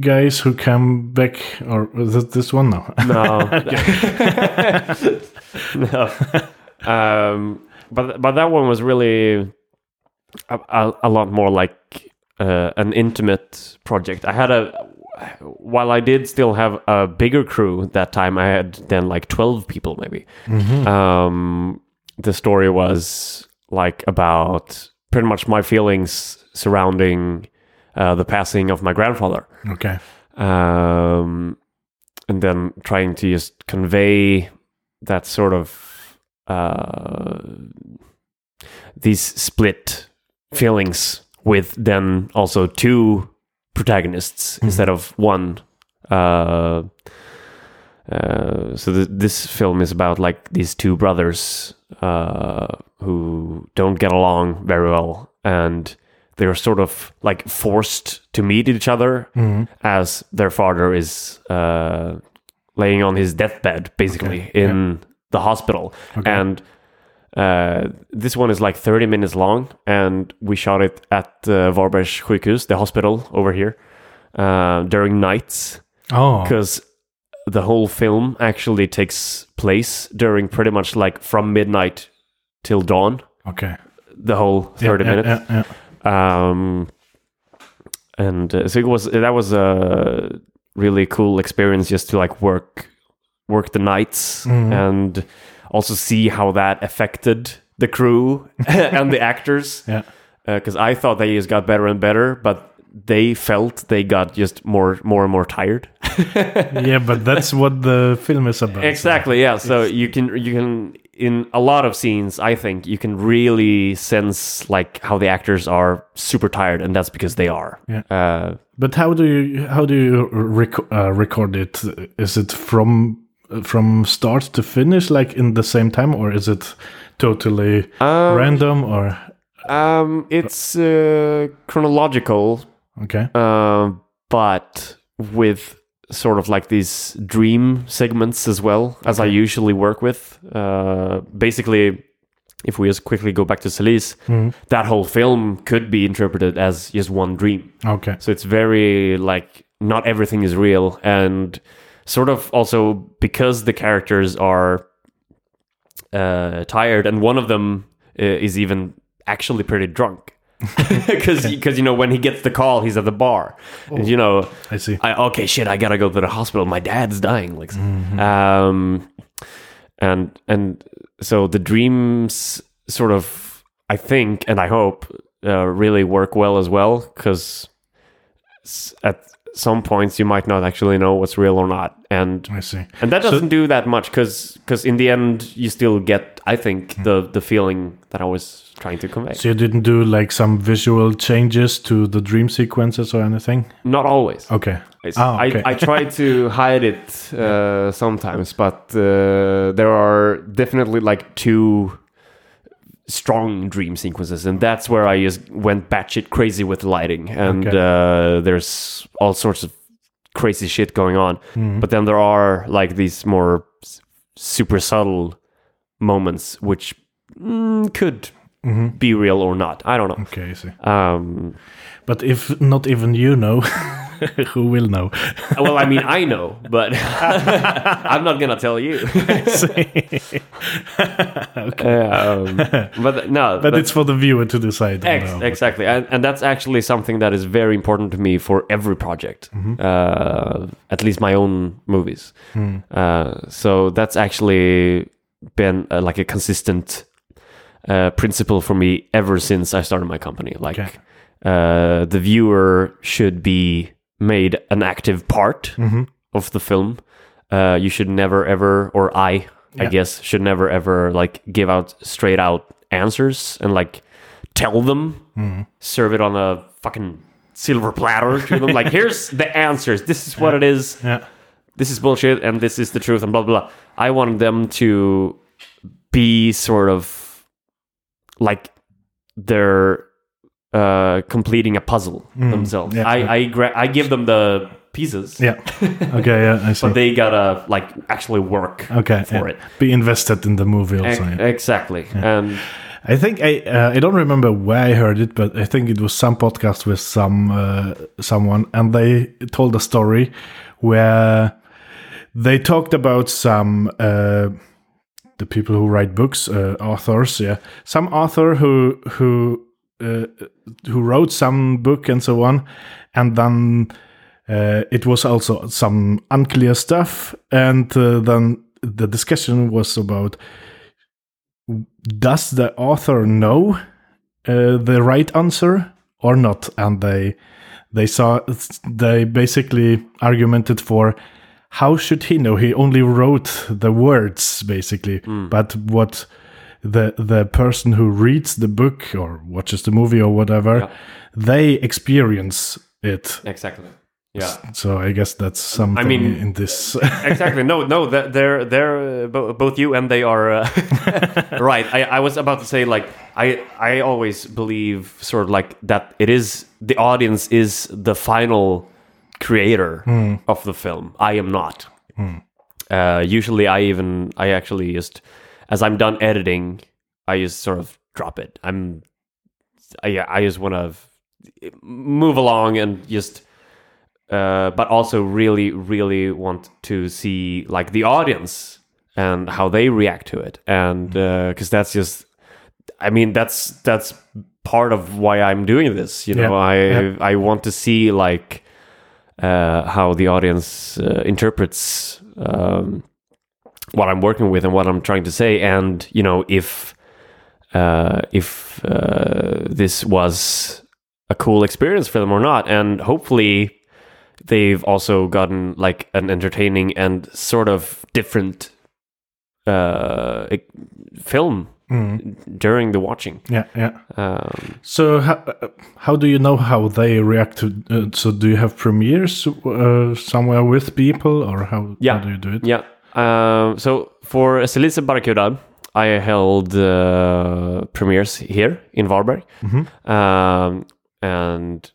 [SPEAKER 1] guys who come back, or is it this one now?
[SPEAKER 2] No. no. Um, but but that one was really a, a, a lot more like uh, an intimate project. I had a while I did still have a bigger crew that time. I had then like twelve people maybe. Um, the story was like about pretty much my feelings surrounding uh, the passing of my grandfather
[SPEAKER 1] okay.
[SPEAKER 2] um, and then trying to just convey that sort of uh, these split feelings with then also two protagonists instead of one. Uh, uh, so th- this film is about like these two brothers uh, who don't get along very well, and they're sort of like forced to meet each other as their father is uh, laying on his deathbed, basically in the hospital, and. Uh, this one is like 30 minutes long, and we shot it at uh, Varbergs sjukhus, the hospital over here, uh, during nights
[SPEAKER 1] Oh,
[SPEAKER 2] because the whole film actually takes place during pretty much like from midnight till dawn.
[SPEAKER 1] okay.
[SPEAKER 2] The whole
[SPEAKER 1] Yeah,
[SPEAKER 2] thirty
[SPEAKER 1] yeah,
[SPEAKER 2] minutes,
[SPEAKER 1] yeah, yeah.
[SPEAKER 2] Um, and uh, so it was that was a really cool experience just to like work work the nights
[SPEAKER 1] Mm-hmm.
[SPEAKER 2] and also see how that affected the crew and the actors
[SPEAKER 1] Yeah.
[SPEAKER 2] because I thought they just got better and better, but they felt they got just more more and more tired.
[SPEAKER 1] yeah, but that's what the film is about. so-
[SPEAKER 2] Exactly. Yeah. So you can you can in a lot of scenes, I think you can really sense like how the actors are super tired, and that's because they are.
[SPEAKER 1] Yeah.
[SPEAKER 2] Uh,
[SPEAKER 1] But how do you how do you rec- uh, record it? Is it from from start to finish, like in the same time, or is it totally
[SPEAKER 2] Um,
[SPEAKER 1] random? Or
[SPEAKER 2] um, it's uh, chronological,
[SPEAKER 1] okay,
[SPEAKER 2] um, but with sort of like these dream segments as well, as I usually work with. Uh, basically, if we just quickly go back to Solis, that whole film could be interpreted as just one dream.
[SPEAKER 1] okay,
[SPEAKER 2] So it's very like not everything is real, and sort of also because the characters are uh, tired, and one of them uh, is even actually pretty drunk. Because you know when he gets the call, he's at the bar, and you know
[SPEAKER 1] I see.
[SPEAKER 2] I, okay, shit, I gotta go to the hospital. My dad's dying. Like, um, and and so the dreams sort of, I think, and I hope, uh, really work well as well because at some points you might not actually know what's real or not, and
[SPEAKER 1] I see.
[SPEAKER 2] and that doesn't do that much because because in the end you still get, I think, the the feeling that I was trying to convey.
[SPEAKER 1] So you didn't do like some visual changes to the dream sequences or anything?
[SPEAKER 2] Not always.
[SPEAKER 1] Okay. Ah, okay.
[SPEAKER 2] I, I try to hide it uh, sometimes, but uh, there are definitely like two strong dream sequences, and that's where I just went batshit crazy with lighting, and
[SPEAKER 1] Okay.
[SPEAKER 2] uh, there's all sorts of crazy shit going on.
[SPEAKER 1] Mm-hmm.
[SPEAKER 2] But then there are like these more s- super subtle moments which mm, could be real or not. I don't know.
[SPEAKER 1] Mm-hmm. Okay, I see.
[SPEAKER 2] Um,
[SPEAKER 1] But if not even you know, who will know?
[SPEAKER 2] well, I mean, I know, but I'm not gonna tell you. um, but no,
[SPEAKER 1] But, it's for the viewer to decide.
[SPEAKER 2] ex-
[SPEAKER 1] No.
[SPEAKER 2] exactly, and, and that's actually something that is very important to me for every project, uh, at least my own movies. Uh, so that's actually been uh, like a consistent uh, principle for me ever since I started my company. Like,
[SPEAKER 1] Okay.
[SPEAKER 2] uh, the viewer should be made an active part
[SPEAKER 1] Mm-hmm.
[SPEAKER 2] of the film. Uh, you should never ever, or I, I
[SPEAKER 1] Yeah.
[SPEAKER 2] guess, should never ever like give out straight out answers and like tell them,
[SPEAKER 1] Mm-hmm.
[SPEAKER 2] serve it on a fucking silver platter to them. like, here's the answers. This is what it is
[SPEAKER 1] Yeah.
[SPEAKER 2] this is bullshit and this is the truth and blah blah blah. I wanted them to be sort of like they're uh, completing a puzzle themselves.
[SPEAKER 1] Mm, yeah,
[SPEAKER 2] I
[SPEAKER 1] yeah.
[SPEAKER 2] I, gra- I give them the pieces,
[SPEAKER 1] Yeah. Okay. Yeah. I see.
[SPEAKER 2] but they gotta like actually work
[SPEAKER 1] okay.
[SPEAKER 2] for
[SPEAKER 1] yeah.
[SPEAKER 2] it.
[SPEAKER 1] Be invested in the movie
[SPEAKER 2] E-
[SPEAKER 1] also. yeah.
[SPEAKER 2] exactly, and
[SPEAKER 1] I think I uh, I don't remember where I heard it, but I think it was some podcast with some uh, someone, and they told a story where they talked about some uh, the people who write books, uh, authors, yeah, some author who who uh, who wrote some book and so on, and then uh, it was also some unclear stuff, and uh, then the discussion was about does the author know uh, the right answer or not? And they they saw they basically argumented for how should he know? He only wrote the words basically. But what the the person who reads the book or watches the movie or whatever
[SPEAKER 2] Yeah.
[SPEAKER 1] they experience it
[SPEAKER 2] exactly. Yeah.
[SPEAKER 1] So I guess that's something I
[SPEAKER 2] mean-
[SPEAKER 1] in this.
[SPEAKER 2] exactly. No, no, they're they're uh, both you and they are uh, right. I, I was about to say like I I always believe sort of like that it is the audience is the final creator of the film. I am not. Uh, usually, I even I actually just as I'm done editing, I just sort of drop it. I'm I I just want to move along and just uh, but also really, really want to see like the audience and how they react to it, and because that's just, I mean, that's that's part of why I'm doing this. You know,
[SPEAKER 1] Yeah,
[SPEAKER 2] I
[SPEAKER 1] yeah.
[SPEAKER 2] I want to see like uh, how the audience uh, interprets um, what I'm working with and what I'm trying to say, and you know if uh, if uh, this was a cool experience for them or not, and hopefully they've also gotten like an entertaining and sort of different uh, film during the watching.
[SPEAKER 1] yeah, yeah.
[SPEAKER 2] Um,
[SPEAKER 1] So how, uh, how do you know how they react to? Uh, so do you have premieres uh, somewhere with people, or how,
[SPEAKER 2] Yeah.
[SPEAKER 1] how do you do it?
[SPEAKER 2] Yeah. Um, so for Celice Barracuda, I held uh, premieres here in Varberg, um, and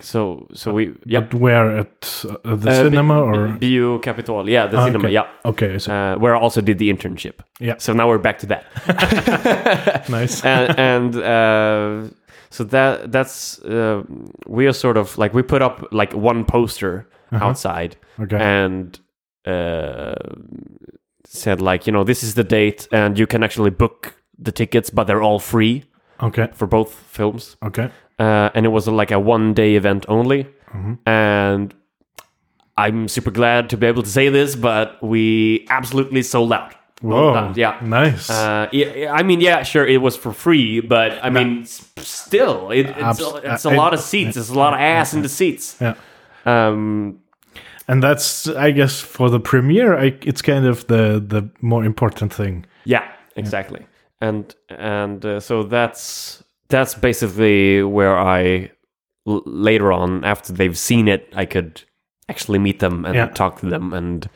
[SPEAKER 2] so so we yeah
[SPEAKER 1] But where at uh, the
[SPEAKER 2] Uh,
[SPEAKER 1] cinema
[SPEAKER 2] B-
[SPEAKER 1] or?
[SPEAKER 2] Bio Capital, yeah, the
[SPEAKER 1] Ah,
[SPEAKER 2] cinema,
[SPEAKER 1] okay.
[SPEAKER 2] yeah,
[SPEAKER 1] Okay, so
[SPEAKER 2] uh, where I also did the internship.
[SPEAKER 1] Yeah.
[SPEAKER 2] So now we're back to that.
[SPEAKER 1] nice.
[SPEAKER 2] and and uh, so that that's uh, we are sort of like we put up like one poster outside
[SPEAKER 1] okay.
[SPEAKER 2] and uh, said like you know this is the date and you can actually book the tickets but they're all free
[SPEAKER 1] okay.
[SPEAKER 2] for both films
[SPEAKER 1] Okay.
[SPEAKER 2] uh, and it was like a one day event only and i'm super glad to be able to say this but we absolutely sold out
[SPEAKER 1] Whoa.
[SPEAKER 2] times, yeah
[SPEAKER 1] Nice.
[SPEAKER 2] uh, yeah, I mean, yeah, sure, it was for free, but I mean, s- still, it, it's,
[SPEAKER 1] Abs-
[SPEAKER 2] a, it's a
[SPEAKER 1] I-
[SPEAKER 2] lot of seats. It's a lot of ass in the seats.
[SPEAKER 1] yeah.
[SPEAKER 2] Um,
[SPEAKER 1] And that's, I guess, for the premiere, I, it's kind of the the more important thing.
[SPEAKER 2] yeah, exactly. And and uh, so that's that's basically where I l- later on, after they've seen it, I could actually meet them and
[SPEAKER 1] Yeah.
[SPEAKER 2] talk to them and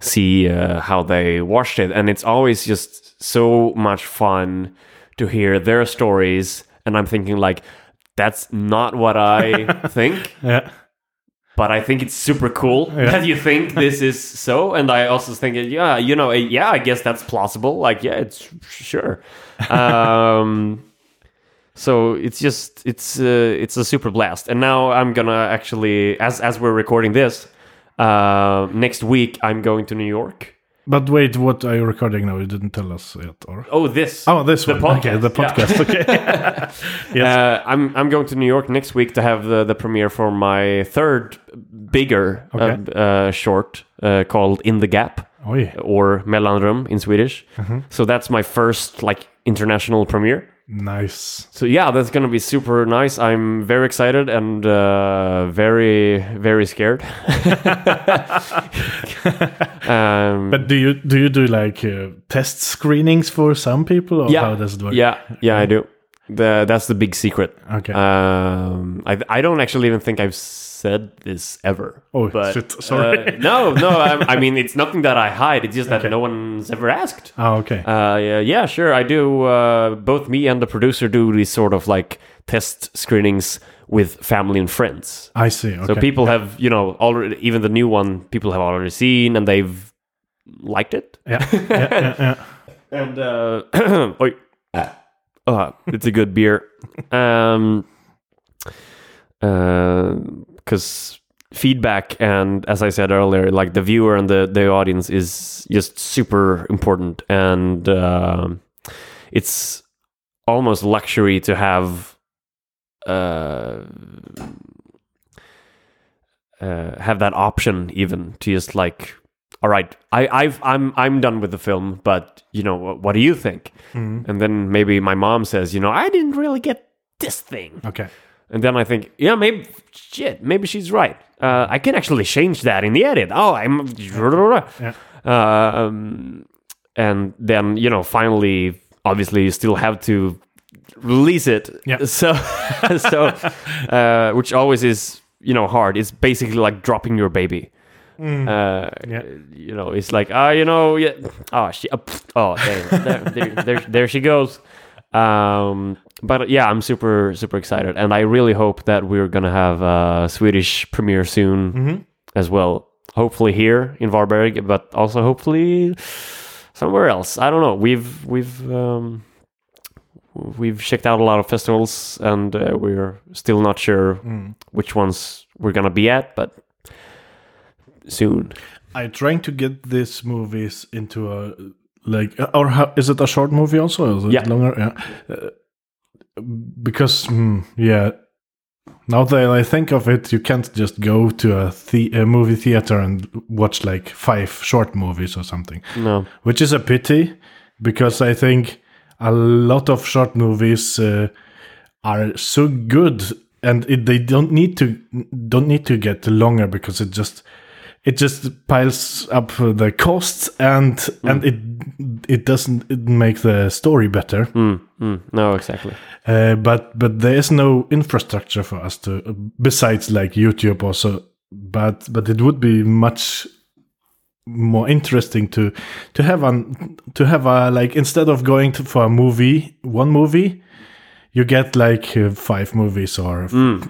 [SPEAKER 2] see uh, how they watched it. And it's always just so much fun to hear their stories. And I'm thinking like, that's not what I think.
[SPEAKER 1] Yeah.
[SPEAKER 2] But I think it's super cool that you think this is so. And I also think, yeah, you know, yeah, I guess that's plausible. Like, yeah, it's sure. um, so it's just it's uh, it's a super blast. And now I'm gonna actually, as as we're recording this, uh, next week I'm going to New York.
[SPEAKER 1] But wait, what are you recording now? You didn't tell us yet, or?
[SPEAKER 2] Oh, this.
[SPEAKER 1] Oh, this
[SPEAKER 2] the
[SPEAKER 1] one. Okay,
[SPEAKER 2] podcast,
[SPEAKER 1] the
[SPEAKER 2] yeah.
[SPEAKER 1] podcast. Okay.
[SPEAKER 2] Uh, I'm I'm going to New York next week to have the, the premiere for my third bigger
[SPEAKER 1] Okay.
[SPEAKER 2] uh, uh, short uh, called In the Gap.
[SPEAKER 1] Oi.
[SPEAKER 2] or mellanrum in Swedish.
[SPEAKER 1] Mm-hmm.
[SPEAKER 2] So that's my first like international premiere.
[SPEAKER 1] Nice.
[SPEAKER 2] So yeah, that's gonna be super nice. I'm very excited and uh, very very scared. um,
[SPEAKER 1] But do you do you do like uh, test screenings for some people, or
[SPEAKER 2] yeah,
[SPEAKER 1] how does it work?
[SPEAKER 2] yeah, yeah, I do. The, that's the big secret.
[SPEAKER 1] Okay.
[SPEAKER 2] Um, I I don't actually even think I've said this ever.
[SPEAKER 1] Oh,
[SPEAKER 2] but,
[SPEAKER 1] shit, sorry.
[SPEAKER 2] uh, no, no. I, I mean, it's nothing that I hide. It's just that
[SPEAKER 1] Okay.
[SPEAKER 2] no one's ever asked.
[SPEAKER 1] oh, okay.
[SPEAKER 2] Uh, yeah, yeah, sure. I do. Uh, both me and the producer do these sort of like test screenings with family and friends.
[SPEAKER 1] I see. Okay.
[SPEAKER 2] So people have, you know, already even the new one, people have already seen and they've liked it.
[SPEAKER 1] Yeah. yeah, yeah, yeah.
[SPEAKER 2] And uh, oi. Uh, it's a good beer. Um, because feedback and as I said earlier, like the viewer and the the audience is just super important, and um it's almost luxury to have. Uh, uh, have that option even to just like all right I, I've I'm I'm done with the film but you know what, what do you think and then maybe my mom says you know I didn't really get this thing
[SPEAKER 1] Okay.
[SPEAKER 2] and then I think yeah maybe shit maybe she's right uh, I can actually change that in the edit oh I'm
[SPEAKER 1] Yeah.
[SPEAKER 2] um, and then you know finally obviously you still have to release it
[SPEAKER 1] Yeah.
[SPEAKER 2] so so uh, which always is you know hard. It's basically like dropping your baby. Uh,
[SPEAKER 1] Mm. Yeah.
[SPEAKER 2] You know, it's like ah, you know, yeah. Oh, she. Uh, oh, there, there, there, there, there she goes. Um, but yeah, I'm super, super excited, and I really hope that we're gonna have a Swedish premiere soon
[SPEAKER 1] Mhm.
[SPEAKER 2] as well. Hopefully here in Varberg, but also hopefully somewhere else. I don't know. We've we've um, we've checked out a lot of festivals, and uh, we're still not sure
[SPEAKER 1] Mm.
[SPEAKER 2] which ones we're gonna be at, but soon.
[SPEAKER 1] I'm trying to get these movies into a like, uh, or how, is it a short movie also? Is it
[SPEAKER 2] Yeah.
[SPEAKER 1] longer? Yeah, uh, because mm, yeah. Now that I think of it, you can't just go to a, the- a movie theater and watch like five short movies or something,
[SPEAKER 2] No.
[SPEAKER 1] which is a pity because I think a lot of short movies uh, are so good and it, they don't need to don't need to get longer because it just it just piles up the costs and and it it doesn't it make the story better.
[SPEAKER 2] Mm, mm, no, exactly.
[SPEAKER 1] uh, but but there is no infrastructure for us to besides like youtube also. But but it would be much more interesting to to have an to have a like instead of going to, for a movie one movie you get like uh, five movies or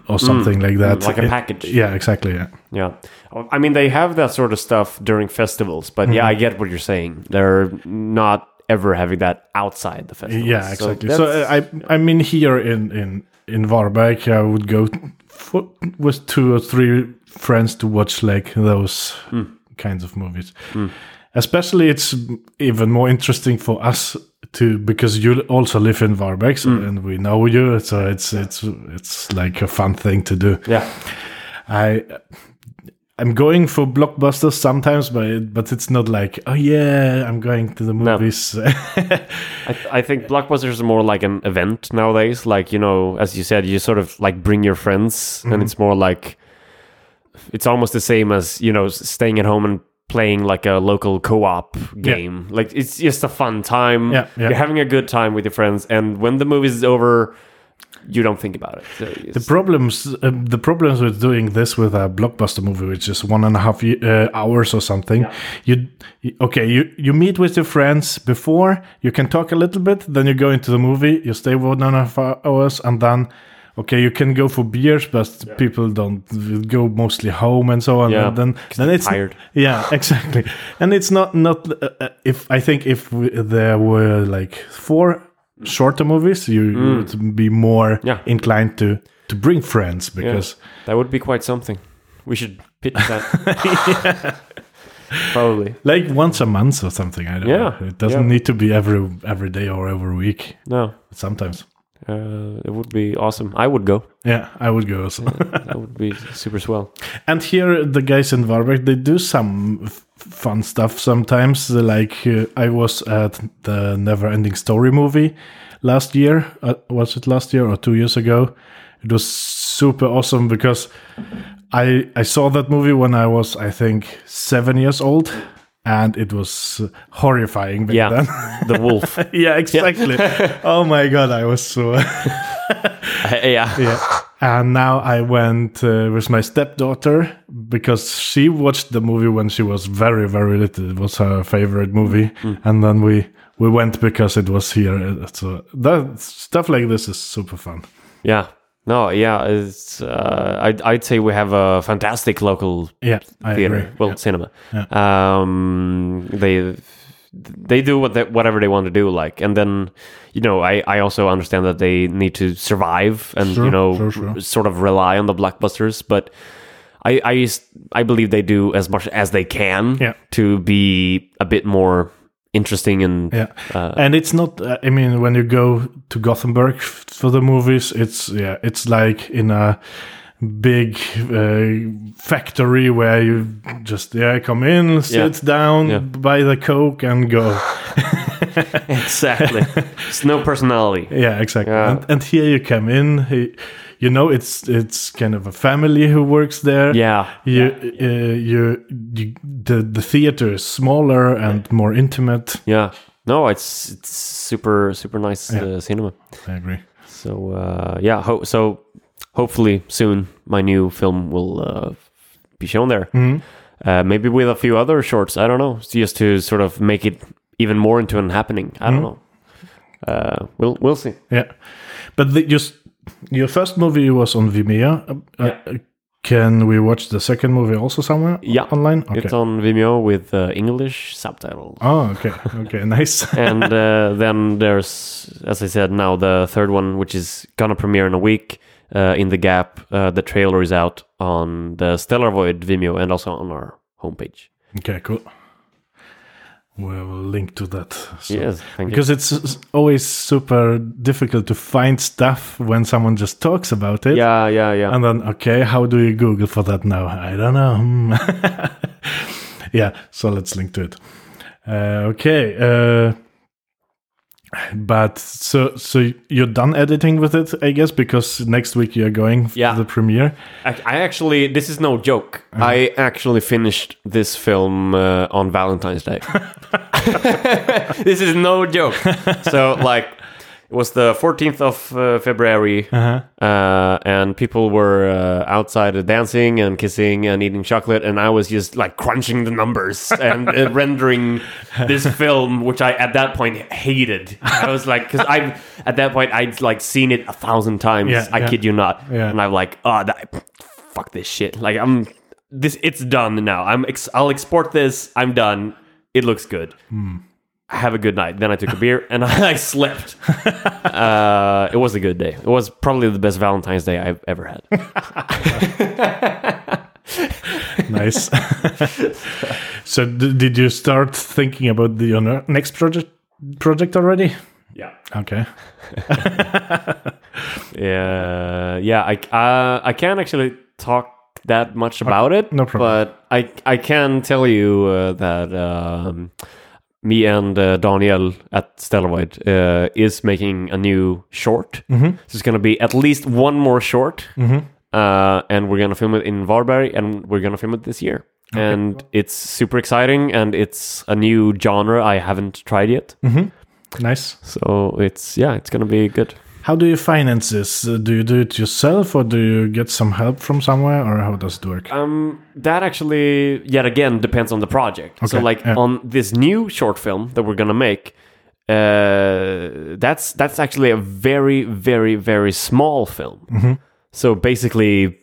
[SPEAKER 1] or something like that
[SPEAKER 2] Mm, like a
[SPEAKER 1] It-
[SPEAKER 2] package.
[SPEAKER 1] yeah exactly yeah
[SPEAKER 2] Yeah. I mean, they have that sort of stuff during festivals, but yeah, I
[SPEAKER 1] Mm-hmm.
[SPEAKER 2] get what you're saying. They're not ever having that outside the festival.
[SPEAKER 1] Yeah, exactly. So, uh, I, I mean, here in in in Varberg, I would go for, with two or three friends to watch like those kinds of movies. Especially, it's even more interesting for us to because you also live in Varberg, so, and we know you. So it's it's it's like a fun thing to do.
[SPEAKER 2] yeah.
[SPEAKER 1] I. I'm going for blockbusters sometimes, but it, but it's not like oh yeah, I'm going to the movies.
[SPEAKER 2] I, I think blockbusters are more like an event nowadays. Like you know, as you said, you sort of like bring your friends,
[SPEAKER 1] Mm-hmm.
[SPEAKER 2] and it's more like it's almost the same as you know staying at home and playing like a local co-op game. Like it's just a fun time.
[SPEAKER 1] Yeah, yeah.
[SPEAKER 2] You're having a good time with your friends, and when the movie is over, you don't think about it. So
[SPEAKER 1] The problems, uh, the problems with doing this with a blockbuster movie, which is one and a half uh, hours or something, you you- okay, you you meet with your friends before, you can talk a little bit, then you go into the movie, you stay one and a half hours, and then okay, you can go for beers, but people don't go mostly home and so on.
[SPEAKER 2] Yeah,
[SPEAKER 1] and then then it's
[SPEAKER 2] tired.
[SPEAKER 1] yeah, exactly, and it's not not uh, uh, if I think if we, there were like four shorter movies, you would be more
[SPEAKER 2] Mm. Yeah.
[SPEAKER 1] inclined to to bring friends
[SPEAKER 2] yeah,
[SPEAKER 1] because
[SPEAKER 2] that would be quite something. We should pitch that. Probably.
[SPEAKER 1] like once a month or something. I don't
[SPEAKER 2] Yeah,
[SPEAKER 1] know. It doesn't
[SPEAKER 2] yeah.
[SPEAKER 1] need to be every every day or every week.
[SPEAKER 2] No,
[SPEAKER 1] But sometimes,
[SPEAKER 2] uh, it would be awesome. I would go.
[SPEAKER 1] yeah, I would go also.
[SPEAKER 2] That would be super swell.
[SPEAKER 1] and here, the guys in Varberg, they do some f- fun stuff sometimes. Like uh, I was at the Never Ending Story movie last year. Uh, was it last year or two years ago? It was super awesome because I I saw that movie when I was I think seven years old, and it was uh, horrifying back
[SPEAKER 2] Yeah,
[SPEAKER 1] then.
[SPEAKER 2] the wolf.
[SPEAKER 1] yeah, exactly. oh my god, I was so.
[SPEAKER 2] yeah.
[SPEAKER 1] yeah. And now I went uh, with my stepdaughter because she watched the movie when she was very, very little. It was her favorite movie, and then we we went because it was here. So that stuff like this is super fun.
[SPEAKER 2] Yeah. No, yeah, it's. Uh, I'd, I'd say we have a fantastic local
[SPEAKER 1] Yeah, I
[SPEAKER 2] theater,
[SPEAKER 1] agree.
[SPEAKER 2] well,
[SPEAKER 1] Yeah.
[SPEAKER 2] cinema. Um, they they do what they, whatever they want to do, like, and then you know, I I also understand that they need to survive and
[SPEAKER 1] Sure,
[SPEAKER 2] you know,
[SPEAKER 1] sure, sure.
[SPEAKER 2] sort of rely on the blockbusters, but. I I believe they do as much as they can
[SPEAKER 1] Yeah.
[SPEAKER 2] to be a bit more interesting and
[SPEAKER 1] Yeah,
[SPEAKER 2] Uh,
[SPEAKER 1] and it's not. Uh, I mean, when you go to Gothenburg f- for the movies, it's yeah, it's like in a big uh, factory where you just yeah come in, sit down,
[SPEAKER 2] Yeah.
[SPEAKER 1] buy the coke, and go.
[SPEAKER 2] exactly. it's no personality.
[SPEAKER 1] Yeah, exactly.
[SPEAKER 2] Yeah.
[SPEAKER 1] And, and here you come in, he, you know, it's it's kind of a family who works there.
[SPEAKER 2] Yeah,
[SPEAKER 1] You, uh, you, you, the the theater is smaller and more intimate.
[SPEAKER 2] yeah. No, it's it's super super nice
[SPEAKER 1] Yeah.
[SPEAKER 2] uh, cinema.
[SPEAKER 1] I agree.
[SPEAKER 2] So uh, yeah, ho- so hopefully soon my new film will uh, be shown there.
[SPEAKER 1] Mhm.
[SPEAKER 2] Uh, maybe with a few other shorts. I don't know, just to sort of make it even more into an happening. I don't know. Uh, we'll we'll see.
[SPEAKER 1] Yeah, but the, just your first movie was on Vimeo. Uh, uh, can we watch the second movie also somewhere?
[SPEAKER 2] Yeah.
[SPEAKER 1] online. Okay.
[SPEAKER 2] It's on Vimeo with uh, English subtitles.
[SPEAKER 1] oh, okay, okay, nice.
[SPEAKER 2] and uh, then there's, as I said, now the third one, which is gonna premiere in a week. Uh, in the gap, uh, the trailer is out on the Stellar Void Vimeo and also on our homepage.
[SPEAKER 1] okay, cool. We'll link to that. So-
[SPEAKER 2] yes, thank you.
[SPEAKER 1] Because it's always super difficult to find stuff when someone just talks about it.
[SPEAKER 2] Yeah, yeah, yeah.
[SPEAKER 1] And then, okay, how do you Google for that now? I don't know. Yeah, so let's link to it. Uh, okay. Uh, but so so you're done editing with it, I guess, because next week you're going f-
[SPEAKER 2] Yeah.
[SPEAKER 1] the premiere.
[SPEAKER 2] I, I actually, this is no joke. I actually finished this film uh, on Valentine's Day. this is no joke. So, like, it was the 14th of uh, February,
[SPEAKER 1] Uh-huh.
[SPEAKER 2] uh, and people were uh, outside dancing and kissing and eating chocolate, and I was just like crunching the numbers and uh, rendering this film, which I at that point hated. I was like, because I at that point I'd like seen it a thousand times.
[SPEAKER 1] Yeah,
[SPEAKER 2] I
[SPEAKER 1] yeah.
[SPEAKER 2] kid you not,
[SPEAKER 1] Yeah.
[SPEAKER 2] and I'm like, oh, that, fuck this shit. Like I'm this, it's done now. I'm ex- I'll export this. I'm done. It looks good. Have a good night. Then I took a beer and I slept. Uh, it was a good day. It was probably the best Valentine's Day I've ever had.
[SPEAKER 1] Nice. so d- did you start thinking about the your next project project already?
[SPEAKER 2] Yeah.
[SPEAKER 1] Okay.
[SPEAKER 2] Yeah, yeah. I uh, I can't actually talk that much about it.
[SPEAKER 1] no problem.
[SPEAKER 2] But I I can tell you uh, that um, me and uh, Daniel at Stellarvoid uh, is making a new short.
[SPEAKER 1] Mm-hmm.
[SPEAKER 2] So it's going to be at least one more short, uh, and we're going to film it in Varberg, and we're going to film it this year. And it's super exciting, and it's a new genre I haven't tried yet.
[SPEAKER 1] Nice.
[SPEAKER 2] So it's yeah, it's going to be good.
[SPEAKER 1] How do you finance this? Uh, do you do it yourself or do you get some help from somewhere or how does it work?
[SPEAKER 2] Um, that actually, yet again, depends on the project. So, like
[SPEAKER 1] yeah.
[SPEAKER 2] on this new short film that we're gonna make, uh, that's that's actually a very, very, very small film.
[SPEAKER 1] Mm-hmm.
[SPEAKER 2] So basically,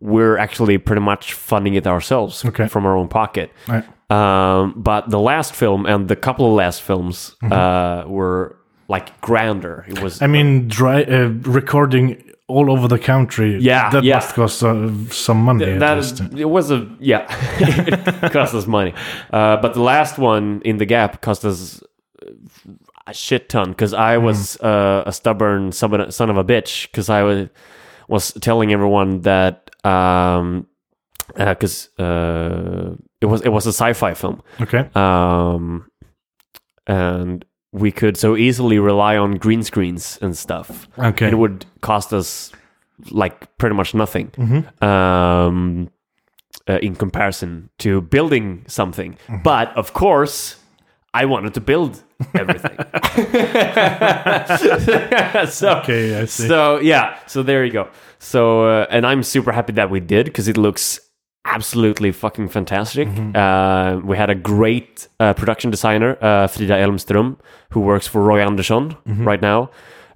[SPEAKER 2] we're actually pretty much funding it ourselves
[SPEAKER 1] Okay.
[SPEAKER 2] from our own pocket.
[SPEAKER 1] Right.
[SPEAKER 2] Um, but the last film and the couple of last films
[SPEAKER 1] Mm-hmm.
[SPEAKER 2] uh, were like grander. It was
[SPEAKER 1] I mean, dry, uh, recording all over the country.
[SPEAKER 2] Yeah,
[SPEAKER 1] that
[SPEAKER 2] yeah.
[SPEAKER 1] must cost uh, some money.
[SPEAKER 2] that
[SPEAKER 1] least.
[SPEAKER 2] it was a yeah it cost us money uh, but the last one in the gap cost us a shit ton because i
[SPEAKER 1] Hmm.
[SPEAKER 2] was uh, a stubborn son of a bitch because i was was telling everyone that um because uh, it was it was a sci-fi film
[SPEAKER 1] Okay.
[SPEAKER 2] um and we could so easily rely on green screens and stuff
[SPEAKER 1] Okay.
[SPEAKER 2] it would cost us like pretty much nothing
[SPEAKER 1] Mm-hmm.
[SPEAKER 2] um, uh, in comparison to building something.
[SPEAKER 1] Mm-hmm.
[SPEAKER 2] But of course, I wanted to build everything. so,
[SPEAKER 1] Okay, I see.
[SPEAKER 2] so yeah, so there you go. So uh, and I'm super happy that we did because it looks absolutely fucking fantastic.
[SPEAKER 1] Mm-hmm.
[SPEAKER 2] Uh, we had a great uh, production designer, uh, Frida Elmström, who works for Roy Andersson
[SPEAKER 1] Mm-hmm.
[SPEAKER 2] right now,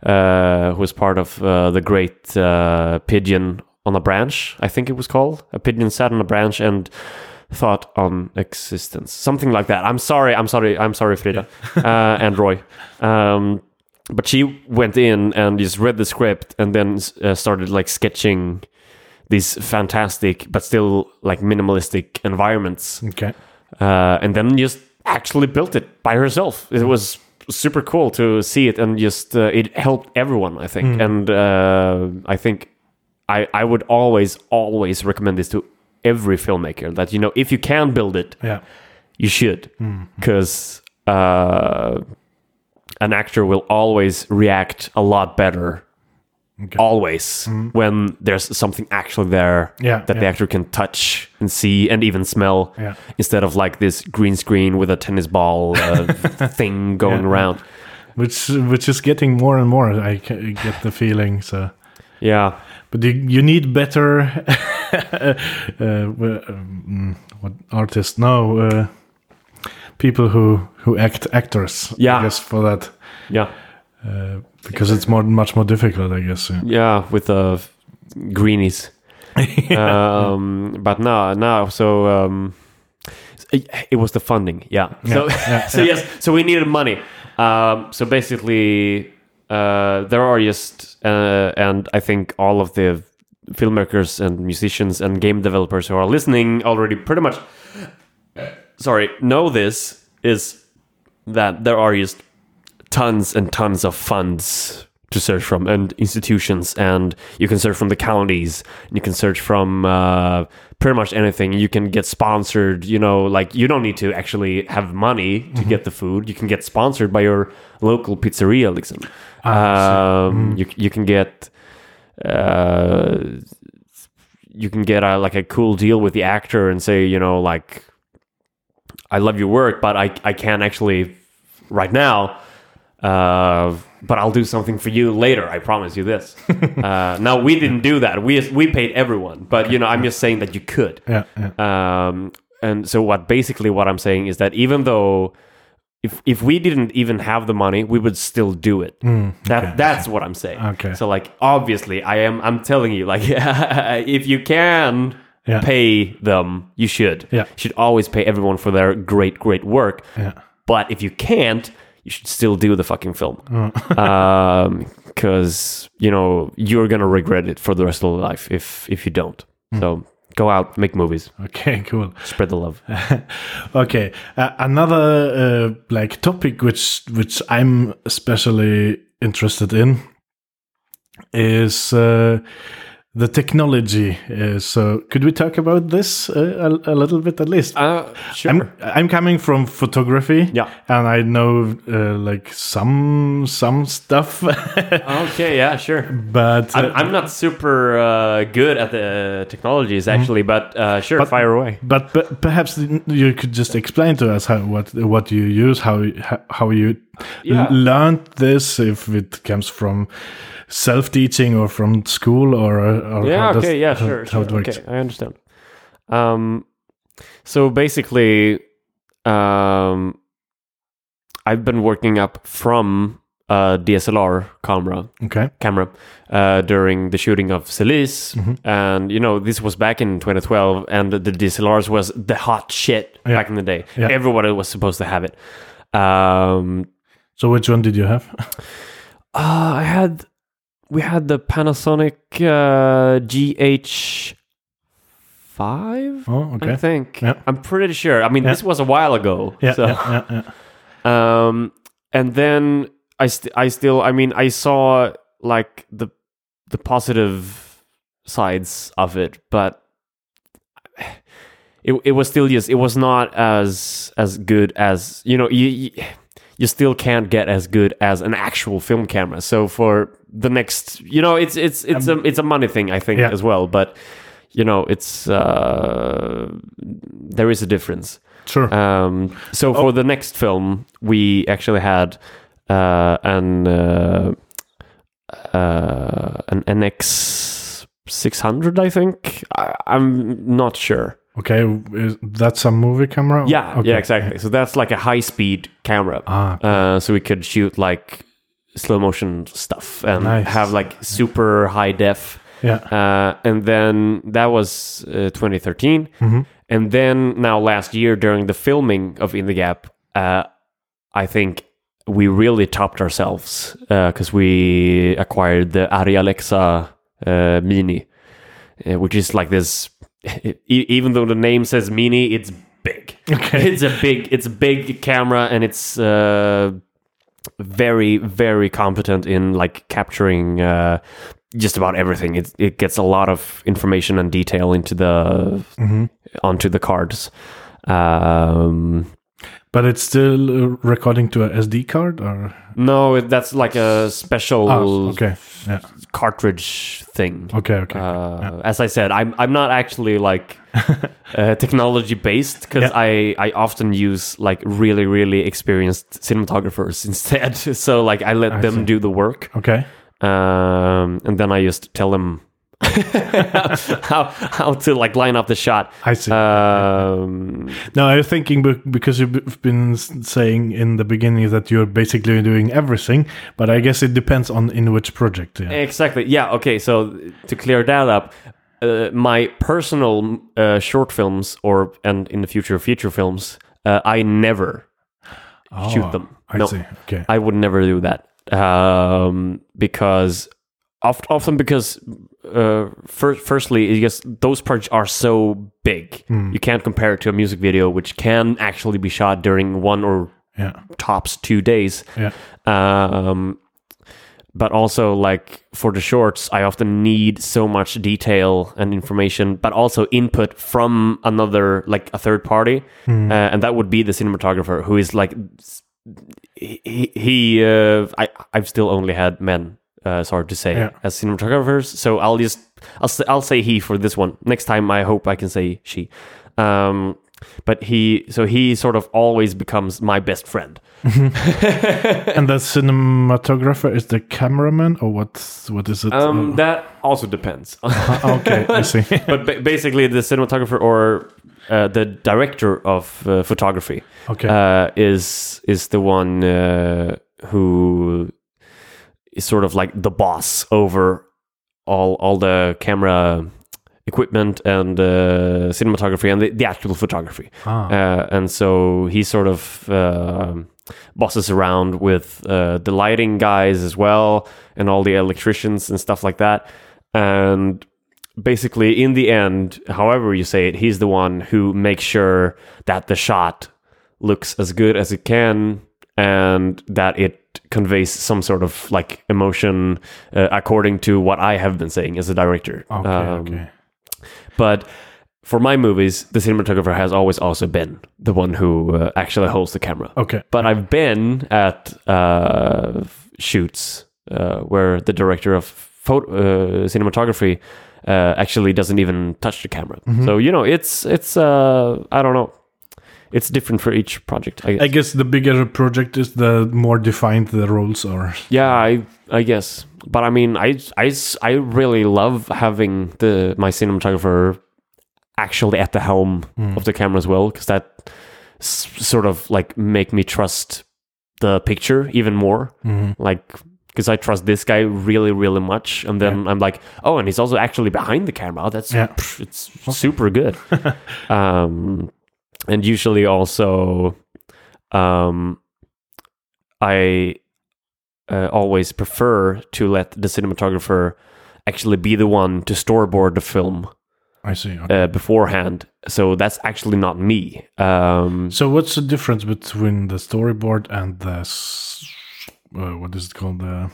[SPEAKER 2] uh, who is part of uh, the great uh, Pigeon on a Branch, I think it was called. A pigeon sat on a branch and thought on existence, something like that. I'm sorry, I'm sorry, I'm sorry, Frida uh, and Roy. Um, but she went in and just read the script and then uh, started like sketching these fantastic but still like minimalistic environments.
[SPEAKER 1] Okay.
[SPEAKER 2] uh, and then just actually built it by herself. It was super cool to see it and just uh, it helped everyone i think. And uh, i think I, I would always always recommend this to every filmmaker that you know if you can build it
[SPEAKER 1] Yeah.
[SPEAKER 2] you should. Because uh, an actor will always react a lot better
[SPEAKER 1] Okay.
[SPEAKER 2] always when there's something actually there
[SPEAKER 1] Yeah,
[SPEAKER 2] that the
[SPEAKER 1] yeah.
[SPEAKER 2] actor can touch and see and even smell
[SPEAKER 1] Yeah.
[SPEAKER 2] instead of like this green screen with a tennis ball uh, thing going around
[SPEAKER 1] Which which is getting more and more. I get the feeling. So,
[SPEAKER 2] yeah
[SPEAKER 1] but you, you need better uh, um, what artists no uh, people who who act actors
[SPEAKER 2] Yeah.
[SPEAKER 1] I guess for that
[SPEAKER 2] Yeah.
[SPEAKER 1] Uh, because it's more much more difficult I guess yeah.
[SPEAKER 2] Yeah, with the greenies. um, but now, now, So um, it, was the funding. Yeah. So
[SPEAKER 1] yeah,
[SPEAKER 2] so yes. So we needed money. Um, so basically, uh, there are just uh, and I think all of the filmmakers and musicians and game developers who are listening already pretty much sorry know this is that there are just tons and tons of funds to search from and institutions and you can search from the counties and you can search from uh, pretty much anything. You can get sponsored you know like you don't need to actually have money to get the food. You can get sponsored by your local pizzeria liksom. um, you, you can get uh, you can get a, like a cool deal with the actor and say you know like I love your work but I, I can't actually right now uh, but I'll do something for you later. I promise you this. uh, now we didn't do that. We we paid everyone, but you know I'm just saying that you could.
[SPEAKER 1] yeah, yeah.
[SPEAKER 2] Um, and so what basically what I'm saying is that even though if if we didn't even have the money, we would still do it. That that's what I'm saying.
[SPEAKER 1] Mm, Okay.
[SPEAKER 2] So like obviously I am I'm telling you like if you can
[SPEAKER 1] Yeah.
[SPEAKER 2] pay them, you should.
[SPEAKER 1] Yeah.
[SPEAKER 2] You should always pay everyone for their great great work.
[SPEAKER 1] Yeah.
[SPEAKER 2] But if you can't, you should still do the fucking film. Because you know you're gonna regret it for the rest of your life if if you don't. So go out, make movies,
[SPEAKER 1] Okay, cool.
[SPEAKER 2] spread the love.
[SPEAKER 1] Okay, uh, another uh, like topic which which I'm especially interested in is uh, the technology. Uh, so, could we talk about this uh, a, a little bit at least?
[SPEAKER 2] Uh, sure.
[SPEAKER 1] I'm I'm coming from photography.
[SPEAKER 2] Yeah.
[SPEAKER 1] and I know uh, like some some stuff,
[SPEAKER 2] okay, yeah, sure.
[SPEAKER 1] but uh,
[SPEAKER 2] I'm, I'm not super uh, good at the technologies actually, but uh, sure,
[SPEAKER 1] But-
[SPEAKER 2] fire away.
[SPEAKER 1] But, but perhaps you could just explain to us how what what you use, how how you
[SPEAKER 2] Yeah.
[SPEAKER 1] learned this, if it comes from self teaching or from school or, or
[SPEAKER 2] yeah
[SPEAKER 1] how does-
[SPEAKER 2] okay yeah sure,
[SPEAKER 1] how
[SPEAKER 2] sure
[SPEAKER 1] works.
[SPEAKER 2] okay i understand um so basically um i've been working up from a dslr camera
[SPEAKER 1] Okay.
[SPEAKER 2] camera uh, during the shooting of Celis,
[SPEAKER 1] Mm-hmm.
[SPEAKER 2] and you know this was back in 2012, and the DSLRs was the hot shit
[SPEAKER 1] Yeah.
[SPEAKER 2] back in the day.
[SPEAKER 1] Yeah.
[SPEAKER 2] Everybody was supposed to have it. Um,
[SPEAKER 1] So which one did you have?
[SPEAKER 2] uh, I had we had the Panasonic uh, GH five.
[SPEAKER 1] Oh,
[SPEAKER 2] I think
[SPEAKER 1] Yeah.
[SPEAKER 2] I'm pretty sure. I mean,
[SPEAKER 1] Yeah.
[SPEAKER 2] this was a while ago.
[SPEAKER 1] Yeah,
[SPEAKER 2] so.
[SPEAKER 1] yeah, yeah, yeah.
[SPEAKER 2] Um, and then I, st- I still, I mean, I saw like the the positive sides of it, but it it was still just it was not as as good as you know you. you you still can't get as good as an actual film camera. So for the next, you know, it's it's it's a it's a money thing, I think,
[SPEAKER 1] Yeah.
[SPEAKER 2] as well. But you know, it's uh, there is a difference.
[SPEAKER 1] Sure.
[SPEAKER 2] Um, so for the next film, we actually had uh, an uh, uh, an NX six hundred, I think. I, I'm not sure.
[SPEAKER 1] Okay, is that's a movie camera?
[SPEAKER 2] Yeah,
[SPEAKER 1] Okay.
[SPEAKER 2] yeah, exactly. So that's like a high speed camera.
[SPEAKER 1] Ah,
[SPEAKER 2] Uh, so we could shoot like slow motion stuff and
[SPEAKER 1] Nice.
[SPEAKER 2] have like super high def.
[SPEAKER 1] yeah.
[SPEAKER 2] Uh, and then that was uh, 2013.
[SPEAKER 1] Mhm.
[SPEAKER 2] And then now last year during the filming of In the Gap, uh, I think we really topped ourselves because we acquired the Arri Alexa uh, Mini, uh, which is like this. e- even though the name says Mini, it's big.
[SPEAKER 1] Okay.
[SPEAKER 2] It's a big, it's a big camera, and it's uh, very, very competent in like capturing uh, just about everything. It it gets a lot of information and detail into the
[SPEAKER 1] Mhm.
[SPEAKER 2] onto the cards. Um,
[SPEAKER 1] But it's still uh, recording to a SD card, or
[SPEAKER 2] no, it, that's like a special
[SPEAKER 1] oh, okay, yeah,
[SPEAKER 2] cartridge thing.
[SPEAKER 1] okay, okay.
[SPEAKER 2] Uh, As I said, I'm I'm not actually like uh, technology based because
[SPEAKER 1] Yeah.
[SPEAKER 2] I I often use like really really experienced cinematographers instead. so like I let
[SPEAKER 1] I
[SPEAKER 2] them
[SPEAKER 1] see.
[SPEAKER 2] do the work,
[SPEAKER 1] okay,
[SPEAKER 2] um, and then I just tell them how how to like line up the shot.
[SPEAKER 1] I see.
[SPEAKER 2] Um,
[SPEAKER 1] no, I was thinking because you've been saying in the beginning that you're basically doing everything, but I guess it depends on in which project. Yeah.
[SPEAKER 2] exactly. Yeah. Okay. So to clear that up, uh, my personal uh, short films or and in the future feature films, uh, I never shoot
[SPEAKER 1] Oh,
[SPEAKER 2] them.
[SPEAKER 1] I
[SPEAKER 2] no,
[SPEAKER 1] see. Okay.
[SPEAKER 2] I would never do that um, because oft, often because uh, fir- firstly, because those parts are so big, you can't compare it to a music video, which can actually be shot during one or
[SPEAKER 1] Yeah.
[SPEAKER 2] tops two days.
[SPEAKER 1] Yeah.
[SPEAKER 2] Um, but also, like for the shorts, I often need so much detail and information, but also input from another, like a third party, uh, and that would be the cinematographer, who is like he. he uh, I I've still only had men. Uh, sorry to say,
[SPEAKER 1] Yeah.
[SPEAKER 2] as cinematographers. So I'll just I'll say, I'll say he for this one. Next time, I hope I can say she. Um, but he so he sort of always becomes my best friend.
[SPEAKER 1] and the cinematographer is the cameraman, or what? What is it?
[SPEAKER 2] Um, that also depends.
[SPEAKER 1] Uh, okay, I see.
[SPEAKER 2] but ba- basically, the cinematographer or uh, the director of uh, photography
[SPEAKER 1] Okay.
[SPEAKER 2] uh, is is the one uh, who is sort of like the boss over all all the camera equipment and uh, cinematography and the, the actual photography.
[SPEAKER 1] Ah.
[SPEAKER 2] Uh, and so he sort of um bosses around with uh, the lighting guys as well and all the electricians and stuff like that. And basically, in the end, however you say it, he's the one who makes sure that the shot looks as good as it can and that it conveys some sort of like emotion uh, according to what I have been saying as a director.
[SPEAKER 1] okay.
[SPEAKER 2] Um,
[SPEAKER 1] okay.
[SPEAKER 2] but for my movies, the cinematographer has always also been the one who uh, actually holds the camera.
[SPEAKER 1] Okay.
[SPEAKER 2] But I've been at uh, shoots uh, where the director of photo, uh, cinematography uh, actually doesn't even touch the camera.
[SPEAKER 1] Mm-hmm.
[SPEAKER 2] So you know, it's it's uh, I don't know, it's different for each project. I guess.
[SPEAKER 1] I guess the bigger a project is, the more defined the roles are.
[SPEAKER 2] Yeah, I I guess. But I mean, I I, I really love having the my cinematographer actually at the helm of the camera as well because that s- sort of like make me trust the picture even more. Like because I trust this guy really really much, and then I'm like, oh, and he's also actually behind the camera. That's
[SPEAKER 1] Yeah.
[SPEAKER 2] pff, it's super good. um, and usually also, um, I uh, always prefer to let the cinematographer actually be the one to storyboard the film
[SPEAKER 1] I see. Okay.
[SPEAKER 2] uh, beforehand. So that's actually not me. Um,
[SPEAKER 1] so what's the difference between the storyboard and the uh, what is it called? The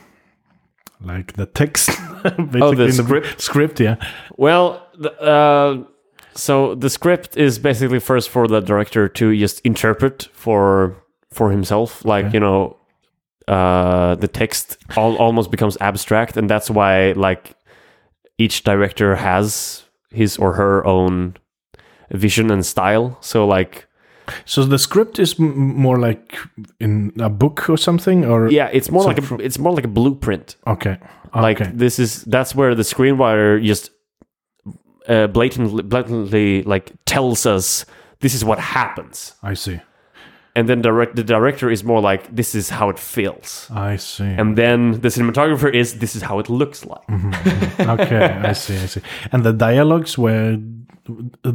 [SPEAKER 1] like the text. Basically
[SPEAKER 2] Oh, the script?
[SPEAKER 1] Script, yeah.
[SPEAKER 2] well, the, uh, so the script is basically first for the director to just interpret for for himself. Like
[SPEAKER 1] Okay.
[SPEAKER 2] you know, uh, the text all, almost becomes abstract, and that's why like each director has his or her own vision and style. So like
[SPEAKER 1] So the script is m- more like in a book or something, or
[SPEAKER 2] yeah, it's more like a, it's more like a blueprint.
[SPEAKER 1] okay,
[SPEAKER 2] Like this is that's where the screenwriter just uh, blatantly blatantly like tells us this is what happens,
[SPEAKER 1] I see,
[SPEAKER 2] and then direct the director is more like this is how it feels,
[SPEAKER 1] I see.
[SPEAKER 2] and then the cinematographer is this is how it looks like.
[SPEAKER 1] okay, I see, I see. And the dialogues were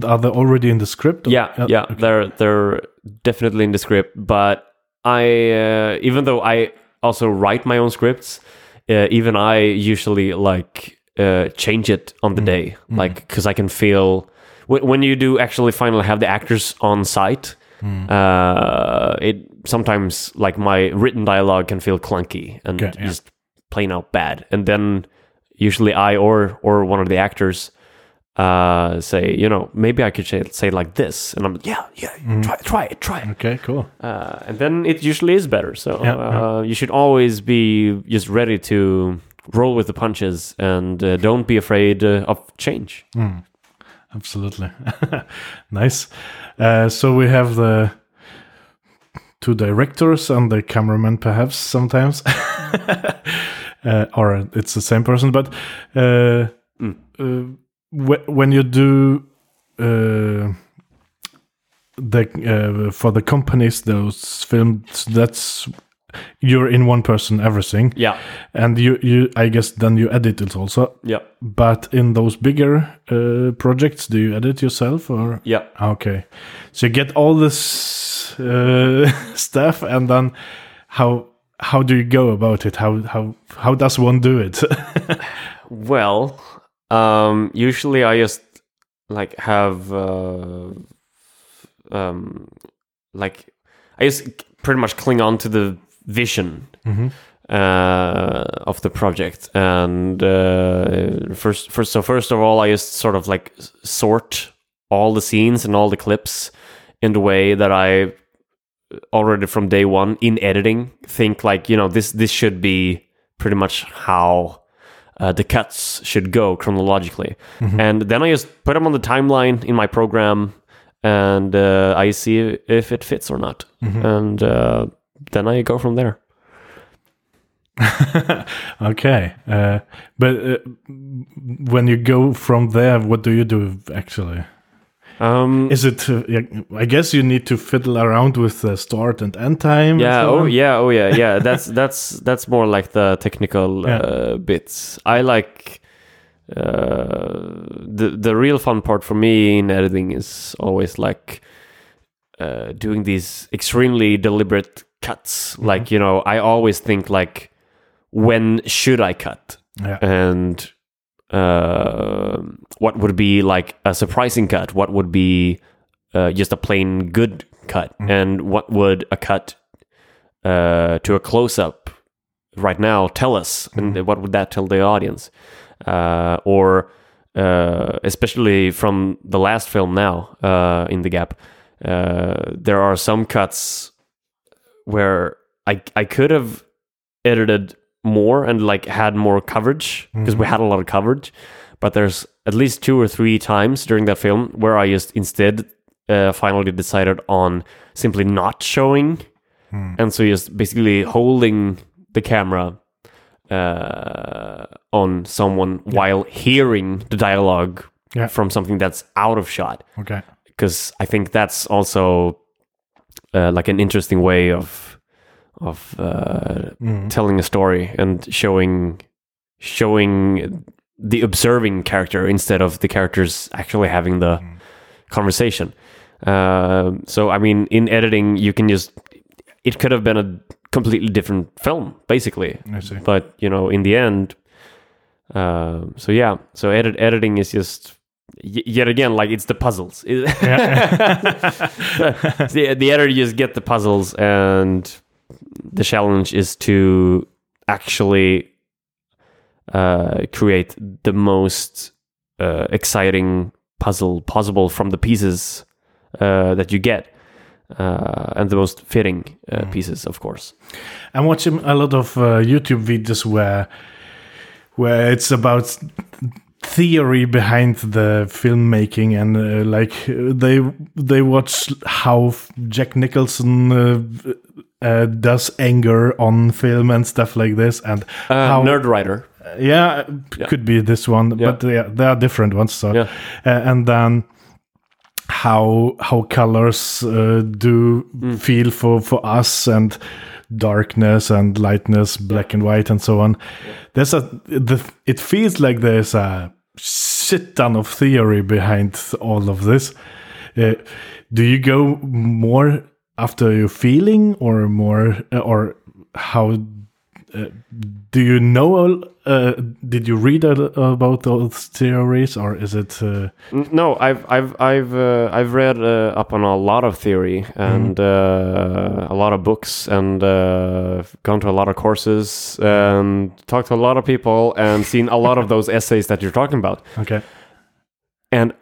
[SPEAKER 1] are they already in the script?
[SPEAKER 2] Yeah, yeah, they're they're definitely in the script, but I uh, even though I also write my own scripts, uh, even I usually like uh, change it on the day, like because I can feel when when you do actually finally have the actors on site. Uh, it sometimes like my written dialogue can feel clunky and
[SPEAKER 1] Okay, yeah.
[SPEAKER 2] just plain out bad, and then usually I or or one of the actors uh, say, you know, maybe I could say, say like this, and I'm like, yeah, yeah, try, try it, try it,
[SPEAKER 1] Okay, cool.
[SPEAKER 2] uh, and then it usually is better. So
[SPEAKER 1] Yeah,
[SPEAKER 2] uh, you should always be just ready to roll with the punches, and uh, don't be afraid uh, of change.
[SPEAKER 1] Absolutely. nice. Uh, so we have the two directors and the cameraman, perhaps sometimes, uh, or it's the same person. But uh, uh, wh- when you do uh, the uh, for the companies those films that's you're in one person everything.
[SPEAKER 2] Yeah,
[SPEAKER 1] and you you i guess then you edit it also.
[SPEAKER 2] Yeah,
[SPEAKER 1] but in those bigger uh, projects do you edit yourself or?
[SPEAKER 2] Yeah.
[SPEAKER 1] okay. So you get all this uh, stuff and then how how do you go about it? How how how does one do it?
[SPEAKER 2] Well, um, usually I just like have uh, um, like I just pretty much cling on to the vision uh, of the project, and uh, first, first, so first of all, I just sort of like sort all the scenes and all the clips in the way that I already from day one in editing think like you know this this should be pretty much how uh, the cuts should go chronologically. And then I just put them on the timeline in my program and uh, I see if it fits or not. And uh, then I go from there.
[SPEAKER 1] okay uh, but uh, when you go from there what do you do actually
[SPEAKER 2] Um,
[SPEAKER 1] is it uh, i guess you need to fiddle around with the start and end time
[SPEAKER 2] yeah,
[SPEAKER 1] so
[SPEAKER 2] oh
[SPEAKER 1] on?
[SPEAKER 2] yeah, oh yeah, yeah. That's that's that's more like the technical
[SPEAKER 1] Yeah.
[SPEAKER 2] uh, bits. I like uh, the the real fun part for me in editing is always like uh, doing these extremely deliberate cuts. Like you know, I always think like, when should I cut?
[SPEAKER 1] yeah
[SPEAKER 2] and uh, what would be like a surprising cut? What would be uh, just a plain good cut? And what would a cut uh, to a close up right now tell us? And what would that tell the audience? Uh, or uh, especially from the last film now uh, in the gap, uh, there are some cuts where I I could have edited more and like had more coverage because we had a lot of coverage but there's at least two or three times during that film where i just instead uh, finally decided on simply not showing and so just basically holding the camera uh, on someone while hearing the dialogue
[SPEAKER 1] Yeah.
[SPEAKER 2] from something that's out of shot.
[SPEAKER 1] Okay
[SPEAKER 2] because I think that's also uh, like an interesting way of of uh, telling a story and showing showing the observing character instead of the characters actually having the conversation. Um so I mean, in editing, you can just it could have been a completely different film, basically.
[SPEAKER 1] i see
[SPEAKER 2] But you know, in the end, um, so yeah, so edit editing is just yet again like it's the puzzles. the, the editor just get the puzzles, and the challenge is to actually uh, create the most uh, exciting puzzle possible from the pieces uh, that you get. Uh, and the most fitting uh, pieces, of course.
[SPEAKER 1] I'm watching a lot of uh, YouTube videos where where it's about theory behind the filmmaking and uh, like they they watch how Jack Nicholson uh, uh, does anger on film and stuff like this and
[SPEAKER 2] Uh,
[SPEAKER 1] how
[SPEAKER 2] Nerdwriter.
[SPEAKER 1] yeah, could be this one
[SPEAKER 2] Yeah.
[SPEAKER 1] but yeah, there are different ones so
[SPEAKER 2] Yeah.
[SPEAKER 1] uh, and then how how colors uh, do
[SPEAKER 2] Mm.
[SPEAKER 1] feel for for us and darkness and lightness black and white and so on there's a the, it feels like there's a shit ton of theory behind all of this. Uh, do you go more after your feeling or more uh, or how uh, do you know uh, did you read about those theories or is it uh,
[SPEAKER 2] No, I've I've I've uh, I've read uh, up on a lot of theory and uh, a lot of books and uh, gone to a lot of courses and talked to a lot of people and seen a lot of those essays that you're talking about.
[SPEAKER 1] okay
[SPEAKER 2] And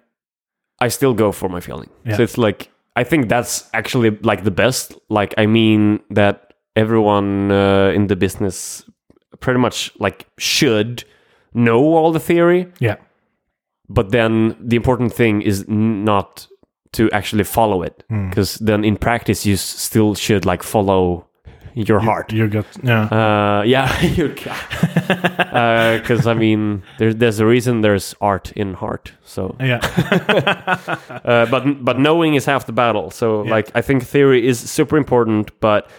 [SPEAKER 2] I still go for my feeling.
[SPEAKER 1] Yeah.
[SPEAKER 2] So it's like I think that's actually like the best. Like I mean that everyone uh, in the business pretty much like should know all the theory
[SPEAKER 1] yeah
[SPEAKER 2] but then the important thing is n- not to actually follow it because then in practice you s- still should like follow your heart.
[SPEAKER 1] You got yeah.
[SPEAKER 2] Uh, yeah, you because I mean, there's there's a reason there's art in heart. So,
[SPEAKER 1] yeah.
[SPEAKER 2] uh, but but knowing is half the battle. So,
[SPEAKER 1] Yeah.
[SPEAKER 2] like, I think theory is super important, but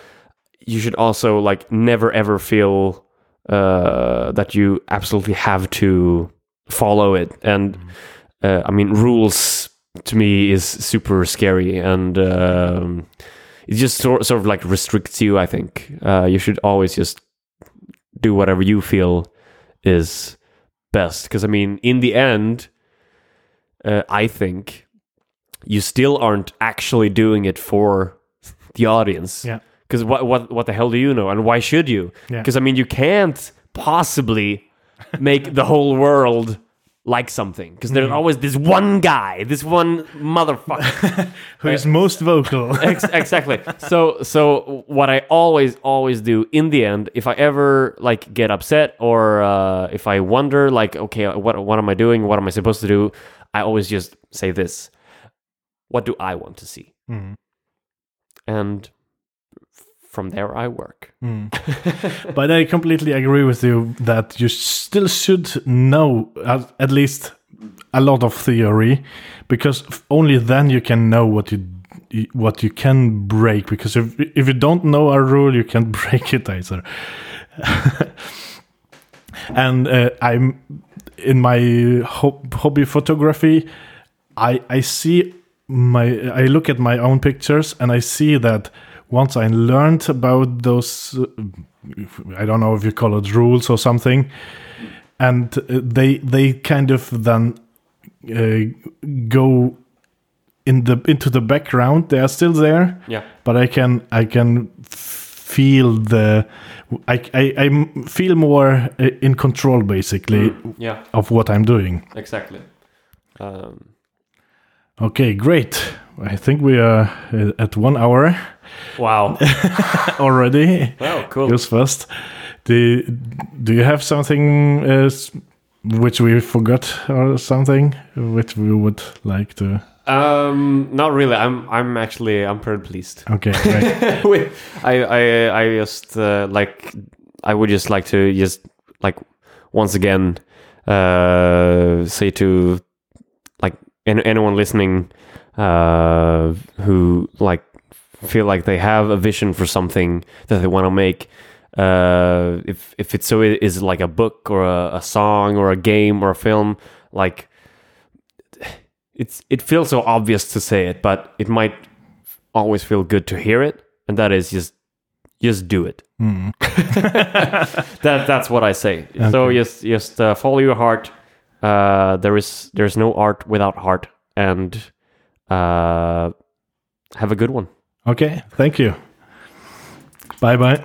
[SPEAKER 2] you should also like never ever feel uh, that you absolutely have to follow it. And uh, I mean, rules to me is super scary, and um, it just sort sort of like restricts you. I think uh, you should always just do whatever you feel is best. Because I mean, in the end, uh, I think you still aren't actually doing it for the audience.
[SPEAKER 1] Yeah.
[SPEAKER 2] Because what what what the hell do you know, and why should you?
[SPEAKER 1] Yeah.
[SPEAKER 2] Because I mean, you can't possibly make the whole world like something. Because
[SPEAKER 1] Mm.
[SPEAKER 2] there's always this one guy, this one motherfucker.
[SPEAKER 1] Who is most vocal?
[SPEAKER 2] Ex- exactly. So so what I always always do in the end, if I ever like get upset or uh, if I wonder like, okay, what what am I doing? What am I supposed to do? I always just say this: What do I want to see?
[SPEAKER 1] Mm.
[SPEAKER 2] And from there, I work.
[SPEAKER 1] Mm. but I completely agree with you that you still should know at, at least a lot of theory, because only then you can know what you what you can break. Because if if you don't know a rule, you can't break it either. and uh, I'm in my ho- hobby photography. I I see my I look at my own pictures and I see that once I learned about those uh, I don't know if you call it rules or something and uh, they they kind of then uh, go in the into the background they are still there
[SPEAKER 2] Yeah.
[SPEAKER 1] but I can I can feel the I I, I feel more uh, in control basically
[SPEAKER 2] Yeah.
[SPEAKER 1] of what I'm doing
[SPEAKER 2] Exactly. Um,
[SPEAKER 1] Okay, great. I think we are at one hour
[SPEAKER 2] wow.
[SPEAKER 1] already.
[SPEAKER 2] wow. Cool.
[SPEAKER 1] Goes fast. Do, do you have something uh, which we forgot or something which we would like to?
[SPEAKER 2] Um, not really. I'm I'm actually I'm pretty pleased.
[SPEAKER 1] Okay.
[SPEAKER 2] With- I I I just uh, like I would just like to just like once again uh say to like an, anyone listening uh who like feel like they have a vision for something that they want to make uh if if it's so it is like a book or a, a song or a game or a film like it's it feels so obvious to say it but it might always feel good to hear it and that is just just do it.
[SPEAKER 1] Mm.
[SPEAKER 2] that that's what i say. So just just uh, follow your heart. Uh there is there's no art without heart and uh have a good one
[SPEAKER 1] Okay, thank you. Bye bye.